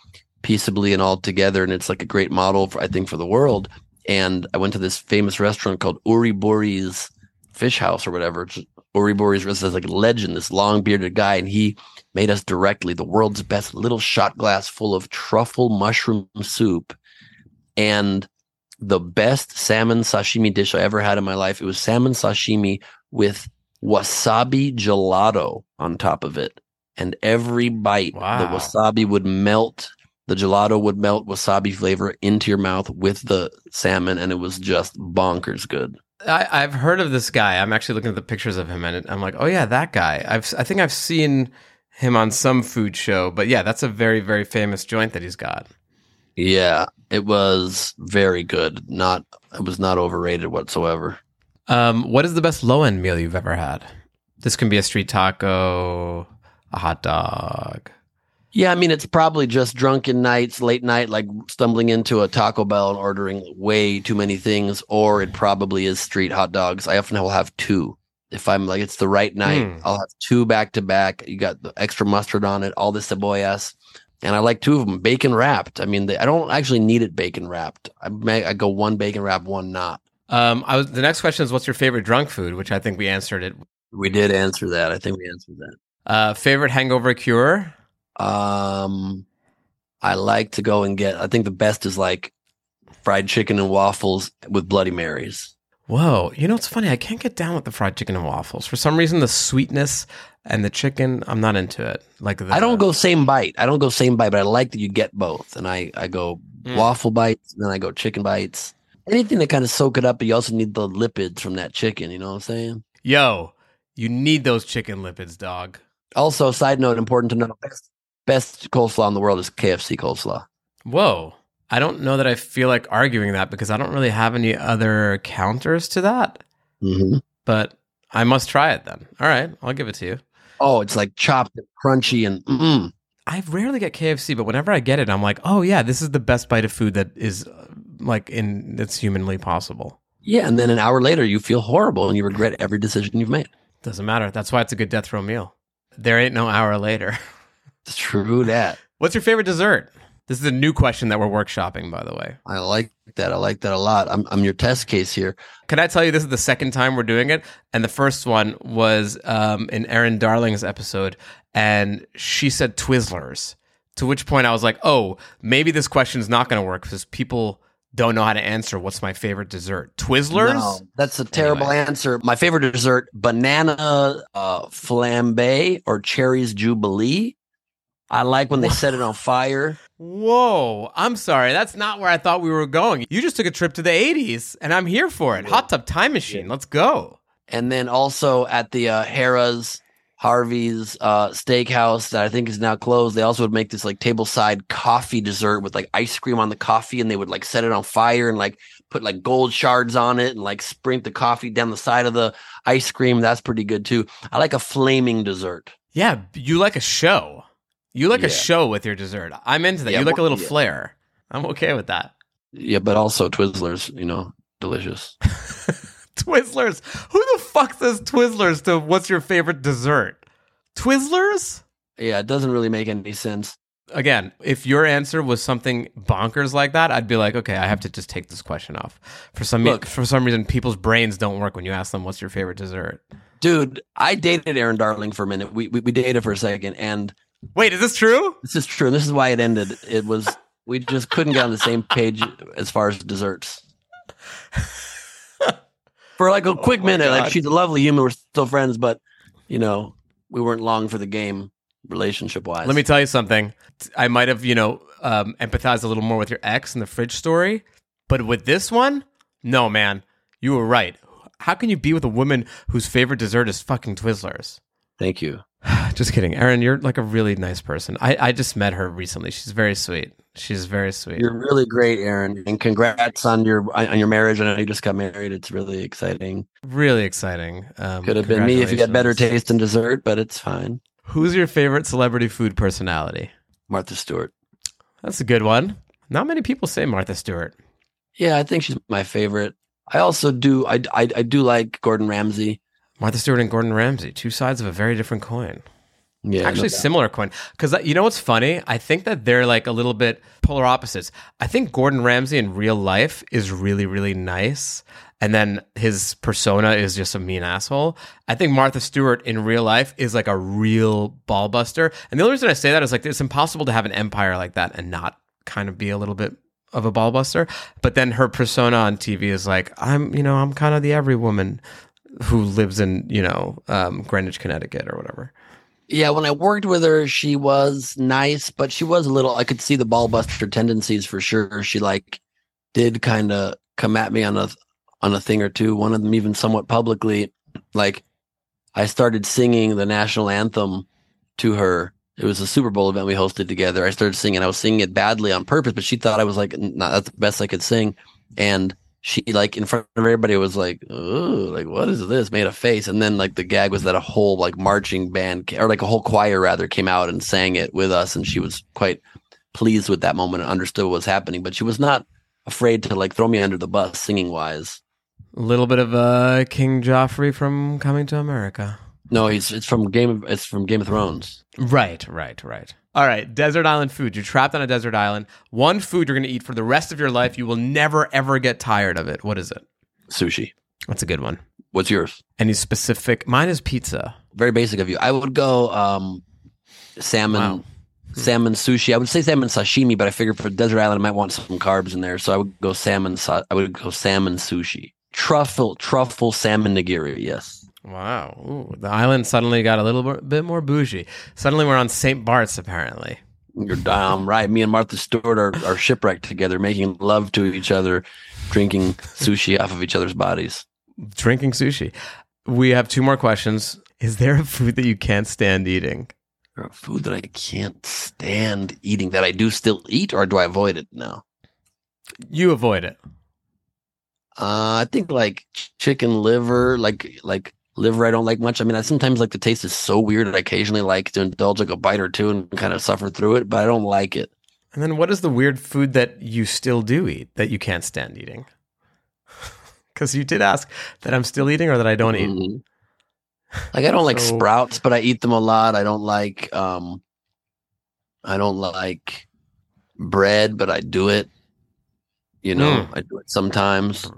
peaceably and all together. And it's like a great model for I think for the world. And I went to this famous restaurant called Uri Buri's Fish House or whatever. It's Uri Buri's is like a legend, this long bearded guy, and he made us directly the world's best little shot glass full of truffle mushroom soup and the best salmon sashimi dish I ever had in my life. It was salmon sashimi with wasabi gelato on top of it. And every bite, Wow. the wasabi would melt, the gelato would melt wasabi flavor into your mouth with the salmon, and it was just bonkers good. I, I've heard of this guy. I'm actually looking at the pictures of him, and I'm like, oh yeah, that guy. I've I think I've seen him on some food show, but yeah, that's a very very famous joint that he's got. Yeah, it was very good. Not, it was not overrated whatsoever. Um, what is the best low end meal you've ever had? This can be a street taco, a hot dog. Yeah, I mean, it's probably just drunken nights, late night, like stumbling into a Taco Bell and ordering way too many things, or it probably is street hot dogs. I often will have two. If I'm like, it's the right night, Hmm. I'll have two back to back. You got the extra mustard on it, all the cebollas. And I like two of them bacon wrapped. I mean, they, I don't actually need it bacon wrapped. I, may, I go one bacon wrap, one not. Um, I was the next question is what's your favorite drunk food, which I think we answered it. We did answer that. I think we answered that. Uh, favorite hangover cure? Um, I like to go and get. I think the best is like fried chicken and waffles with Bloody Marys. Whoa, you know it's funny. I can't get down with the fried chicken and waffles for some reason. The sweetness and the chicken, I'm not into it. Like the, I don't go same bite. I don't go same bite, but I like that you get both. And I I go Mm. waffle bites, then I go chicken bites. Anything to kind of soak it up, but you also need the lipids from that chicken. You know what I'm saying? Yo, you need those chicken lipids, dog. Also, side note, important to know: best best coleslaw in the world is KFC coleslaw. Whoa. I don't know that I feel like arguing that because I don't really have any other counters to that, hmm but I must try it then. All right, I'll give it to you. Oh, it's like chopped and crunchy and mm. I rarely get KFC, but whenever I get it, I'm like, oh yeah, this is the best bite of food that is uh, like in that's humanly possible. yeah. And then an hour later, you feel horrible and you regret every decision you've made. Doesn't matter. That's why it's a good death row meal. There ain't no hour later. True that. What's your favorite dessert? This is a new question that we're workshopping, by the way. I like that. I like that a lot. I'm I'm your test case here. Can I tell you this is the second time we're doing it? And the first one was um, in Erin Darling's episode, and she said Twizzlers. To which point I was like, oh, maybe this question is not going to work because people don't know how to answer what's my favorite dessert. Twizzlers? No, that's a terrible answer. My favorite dessert: banana uh, flambe or cherries jubilee. I like when they set it on fire. Whoa, I'm sorry. That's not where I thought we were going. You just took a trip to the 80s, and I'm here for it. Hot Tub Time Machine. Let's go. And then also at the uh, Harrah's, Harvey's uh, Steakhouse that I think is now closed. They also would make this like tableside coffee dessert with like ice cream on the coffee, and they would like set it on fire and like put like gold shards on it and like sprint the coffee down the side of the ice cream. That's pretty good too. I like a flaming dessert. Yeah, you like a show. You like a show with your dessert. I'm into that. Yeah, you like a little yeah. flair. I'm okay with that. Yeah, but also Twizzlers, you know, delicious. Twizzlers. Who the fuck says Twizzlers to what's your favorite dessert? Twizzlers? Yeah, it doesn't really make any sense. Again, if your answer was something bonkers like that, I'd be like, okay, I have to just take this question off. For some Look. for some reason, people's brains don't work when you ask them what's your favorite dessert. Dude, I dated Erin Darling for a minute. We, we we dated for a second, and Wait, is this true? this is true. This is why it ended. It was we just couldn't get on the same page as far as desserts. For like a quick Oh my minute, God. like she's a lovely human. We're still friends, but you know, we weren't long for the game relationship wise. Let me tell you something. I might have, you know, um, empathized a little more with your ex in the fridge story, but with this one, no, man, you were right. How can you be with a woman whose favorite dessert is fucking Twizzlers? Thank you. Just kidding, Erin. You're like a really nice person. I, I just met her recently. She's very sweet. She's very sweet. You're really great, Erin, and congrats on your on your marriage. I know you just got married. It's really exciting. really exciting. Um, Could have been me if you had better taste in dessert, but it's fine. Who's your favorite celebrity food personality? Martha Stewart. That's a good one. Not many people say Martha Stewart. Yeah, I think she's my favorite. I also do. I I, I do like Gordon Ramsay. Martha Stewart and Gordon Ramsay, two sides of a very different coin. Yeah, Actually, similar coin. Because you know what's funny? I think that they're like a little bit polar opposites. I think Gordon Ramsay in real life is really, really nice. And then his persona is just a mean asshole. I think Martha Stewart in real life is like a real ball buster. And the only reason I say that is like it's impossible to have an empire like that and not kind of be a little bit of a ball buster. But then her persona on TV is like, I'm, you know, I'm kind of the every woman who lives in, you know, um, Greenwich, Connecticut or whatever. Yeah, when I worked with her, she was nice, but she was a little. I could see the ball buster tendencies for sure. She like did kind of come at me on a on a thing or two. One of them even somewhat publicly. Like I started singing the national anthem to her. It was a Super Bowl event we hosted together. I started singing. I was singing it badly on purpose, but she thought I was like, not that's the best I could sing. And she like in front of everybody was like, "Oh, like what is this?" Made a face, and then like the gag was that a whole like marching band or like a whole choir rather came out and sang it with us, and she was quite pleased with that moment and understood what was happening. But she was not afraid to like throw me under the bus singing wise. A little bit of uh, King Joffrey from Coming to America. No, he's it's from Game of it's from Game of Thrones. Right, right, right. All right, desert island food. You're trapped on a desert island. One food you're going to eat for the rest of your life. You will never, ever get tired of it. What is it? Sushi. That's a good one. What's yours? Any specific? Mine is pizza. Very basic of you. I would go um salmon Wow. salmon sushi. I would say salmon sashimi, but I figured for desert island I might want some carbs in there, so I would go salmon. I would go salmon sushi. Truffle truffle salmon nigiri. Yes. Wow. Ooh, the island suddenly got a little bit- more bougie. Suddenly we're on St. Bart's, apparently. You're damn right. Me and Martha Stewart are, are shipwrecked together, making love to each other, drinking sushi off of each other's bodies. Drinking sushi. We have two more questions. Is there a food that you can't stand eating? Or a food that I can't stand eating that I do still eat, or do I avoid it now? You avoid it. Uh, I think like chicken liver, like like liver. I don't like much. I mean, I sometimes like the taste is so weird that I occasionally like to indulge like a bite or two and kind of suffer through it, but I don't like it. And then what is the weird food that you still do eat that you can't stand eating? Because you did ask that I'm still eating or that I don't eat. Mhm. Like I don't like sprouts, but I eat them a lot. I don't like um, I don't like bread, but I do it. You know, Mm. I do it sometimes.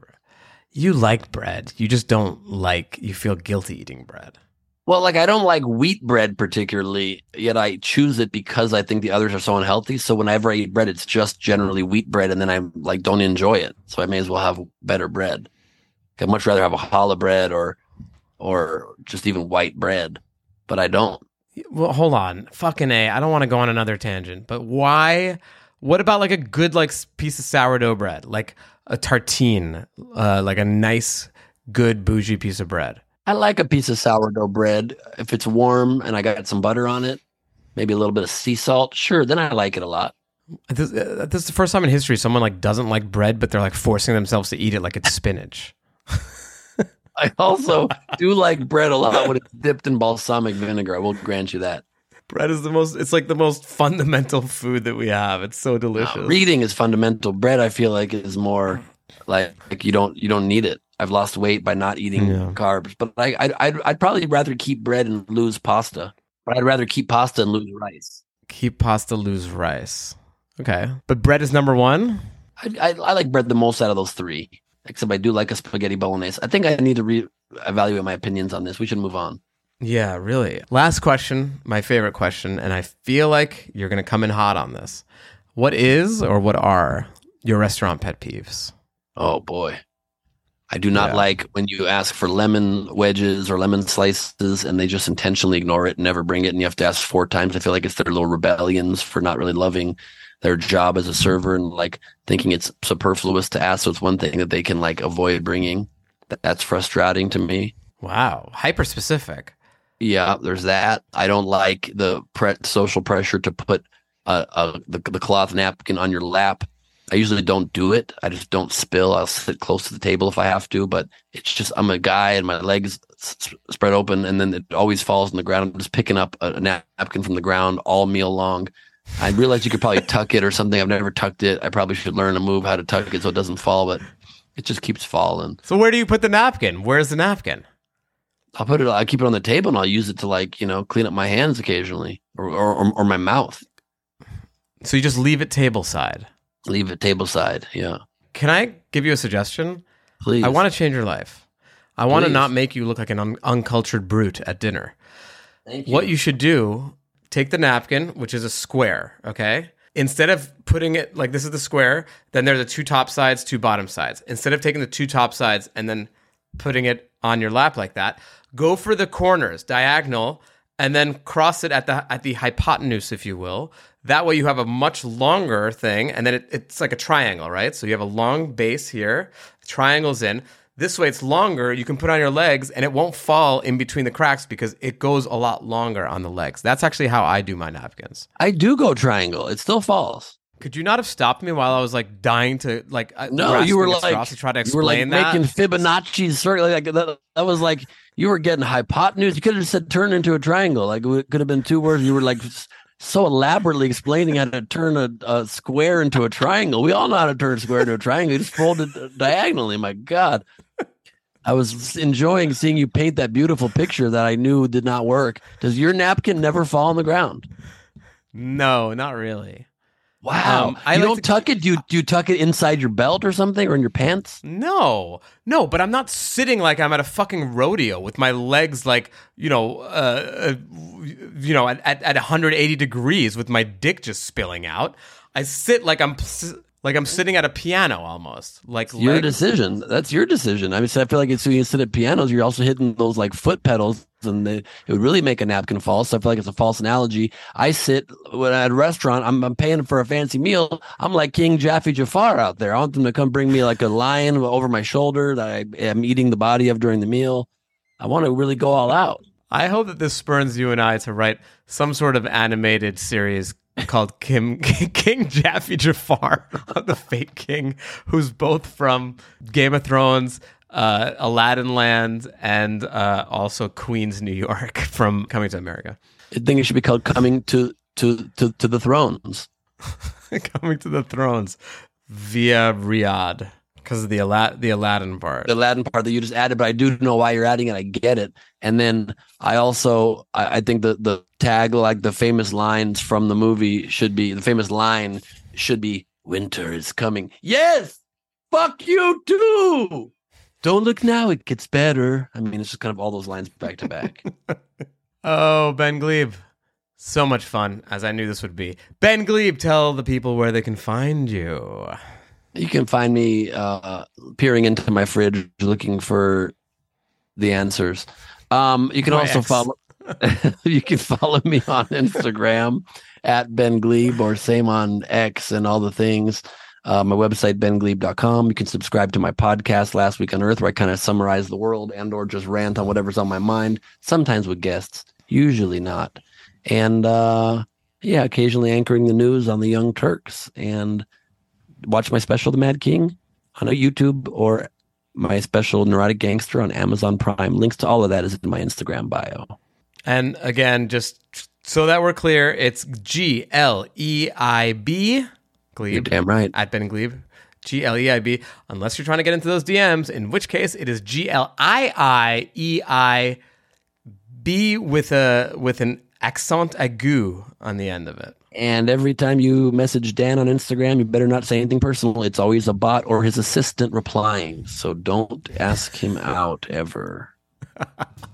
You like bread. You just don't like, you feel guilty eating bread. Well, like I don't like wheat bread particularly, yet I choose it because I think the others are so unhealthy. So whenever I eat bread, it's just generally wheat bread, and then I like don't enjoy it. So I may as well have better bread. I'd much rather have a challah bread or or just even white bread, but I don't. Well, hold on. Fucking A. I don't want to go on another tangent, but why? What about like a good like piece of sourdough bread, like a tartine, uh, like a nice, good bougie piece of bread? I like a piece of sourdough bread if it's warm and I got some butter on it, maybe a little bit of sea salt. Sure, then I like it a lot. This, uh, this is the first time in history someone like doesn't like bread, but they're like forcing themselves to eat it like it's spinach. I also do like bread a lot when it's dipped in balsamic vinegar. I will grant you that. Bread is the most. It's like the most fundamental food that we have. It's so delicious. reading is fundamental. Bread, I feel like, is more like, like you don't you don't need it. I've lost weight by not eating Yeah. carbs, but I I'd, I'd I'd probably rather keep bread and lose pasta. But I'd rather keep pasta and lose rice. Keep pasta, lose rice. Okay, but bread is number one. I, I I like bread the most out of those three. except I do like a spaghetti bolognese. I think I need to re evaluate my opinions on this. We should move on. Yeah, really. Last question, my favorite question, and I feel like you're going to come in hot on this. What is or what are your restaurant pet peeves? Oh boy. I do not Yeah. like when you ask for lemon wedges or lemon slices and they just intentionally ignore it and never bring it and you have to ask four times. I feel like it's their little rebellions for not really loving their job as a server and like thinking it's superfluous to ask. So it's one thing that they can like avoid bringing. That's frustrating to me. Wow, hyper specific. Yeah, there's that. I don't like the pre- social pressure to put uh, uh, the, the cloth napkin on your lap. I usually don't do it. I just don't spill. I'll sit close to the table if I have to, but it's just I'm a guy and my legs s- spread open and then it always falls on the ground. I'm just picking up a, a napkin from the ground all meal long. I realize you could probably tuck it or something. I've never tucked it. I probably should learn a move how to tuck it so it doesn't fall, but it just keeps falling. So where do you put the napkin? Where's the napkin? I'll put it. I keep it on the table and I'll use it to like you know clean up my hands occasionally or or, or my mouth. So you just leave it table side. Leave it table side. Yeah, Can I give you a suggestion? please. I want to change your life. I want to not make you look like an un- uncultured brute at dinner. Thank you. What you should do, take the napkin, which is a square, okay? Instead of putting it like this is the square, then there's the two top sides, two bottom sides. Instead of taking the two top sides and then putting it on your lap like that, go for the corners, diagonal, and then cross it at the at the hypotenuse, if you will. That way you have a much longer thing, and then it, it's like a triangle, right? So you have a long base here, triangles in. This way it's longer. You can put on your legs, and it won't fall in between the cracks because it goes a lot longer on the legs. That's actually how I do my napkins. I do go triangle. It still falls. Could you not have stopped me while I was like dying to like uh, No, you were like to try to you were like that? making Fibonacci circle. Like that, that was like you were getting hypotenuse. You could have said turn into a triangle. Like it could have been two words. You were like so elaborately explaining how to turn a, a square into a triangle. We all know how to turn a square into a triangle. You just fold it diagonally. My God. I was enjoying seeing you paint that beautiful picture that I knew did not work. Does your napkin never fall on the ground? no, not really. Wow. Um, I you like don't to- tuck it? Do you, do you tuck it inside your belt or something or in your pants? No, no, but I'm not sitting like I'm at a fucking rodeo with my legs like you know, uh, uh, you know, at, at at 180 degrees with my dick just spilling out. I sit like I'm like I'm sitting at a piano almost. Like your legs- decision. That's your decision. I mean, so I feel like it's when you sit at pianos, you're also hitting those like foot pedals, and they, it would really make a napkin fall. So I feel like it's a false analogy. I sit when at a restaurant, I'm, I'm paying for a fancy meal. I'm like King Jaffe Jafar out there. I want them to come bring me like a lion over my shoulder that I am eating the body of during the meal. I want to really go all out. I hope that this spurns you and I to write some sort of animated series called Kim King Jaffe Jafar, the fake king, who's both from Game of Thrones, uh, Aladdin Land, and uh, also Queens, New York, from Coming to America. I think it should be called coming to to to, to the thrones. Coming to the Thrones via Riyadh because of the Ala- the Aladdin part. the Aladdin part that you just added, but I do know why you're adding it. I get it. And then I also I, I think the the tag like the famous lines from the movie should be the famous line should be winter is coming. Yes, fuck you too. Don't look now; it gets better. I mean, it's just kind of all those lines back to back. Oh, Ben Gleib. So much fun, as I knew this would be. Ben Gleib, tell the people where they can find you. You can find me uh, peering into my fridge looking for the answers. Um, you can My also ex. follow. you can follow me on Instagram at Ben Gleib or same on X and all the things. Uh, my website bengleib.com. You can subscribe to my podcast Last Week on Earth, where I kind of summarize the world and or just rant on whatever's on my mind. Sometimes with guests, usually not. And uh, yeah, occasionally anchoring the news on the Young Turks and watch my special, The Mad King, on a YouTube or my special, Neurotic Gangster, on Amazon Prime. Links to all of that is in my Instagram bio. And again, just so that we're clear, it's G L E I B, You're damn right. at Ben Gleib. G L E I B, unless you're trying to get into those DMs, in which case it is G L I I E I B with a with an accent aigu on the end of it. And every time you message Dan on Instagram, you better not say anything personal. It's always a bot or his assistant replying. So don't ask him out ever.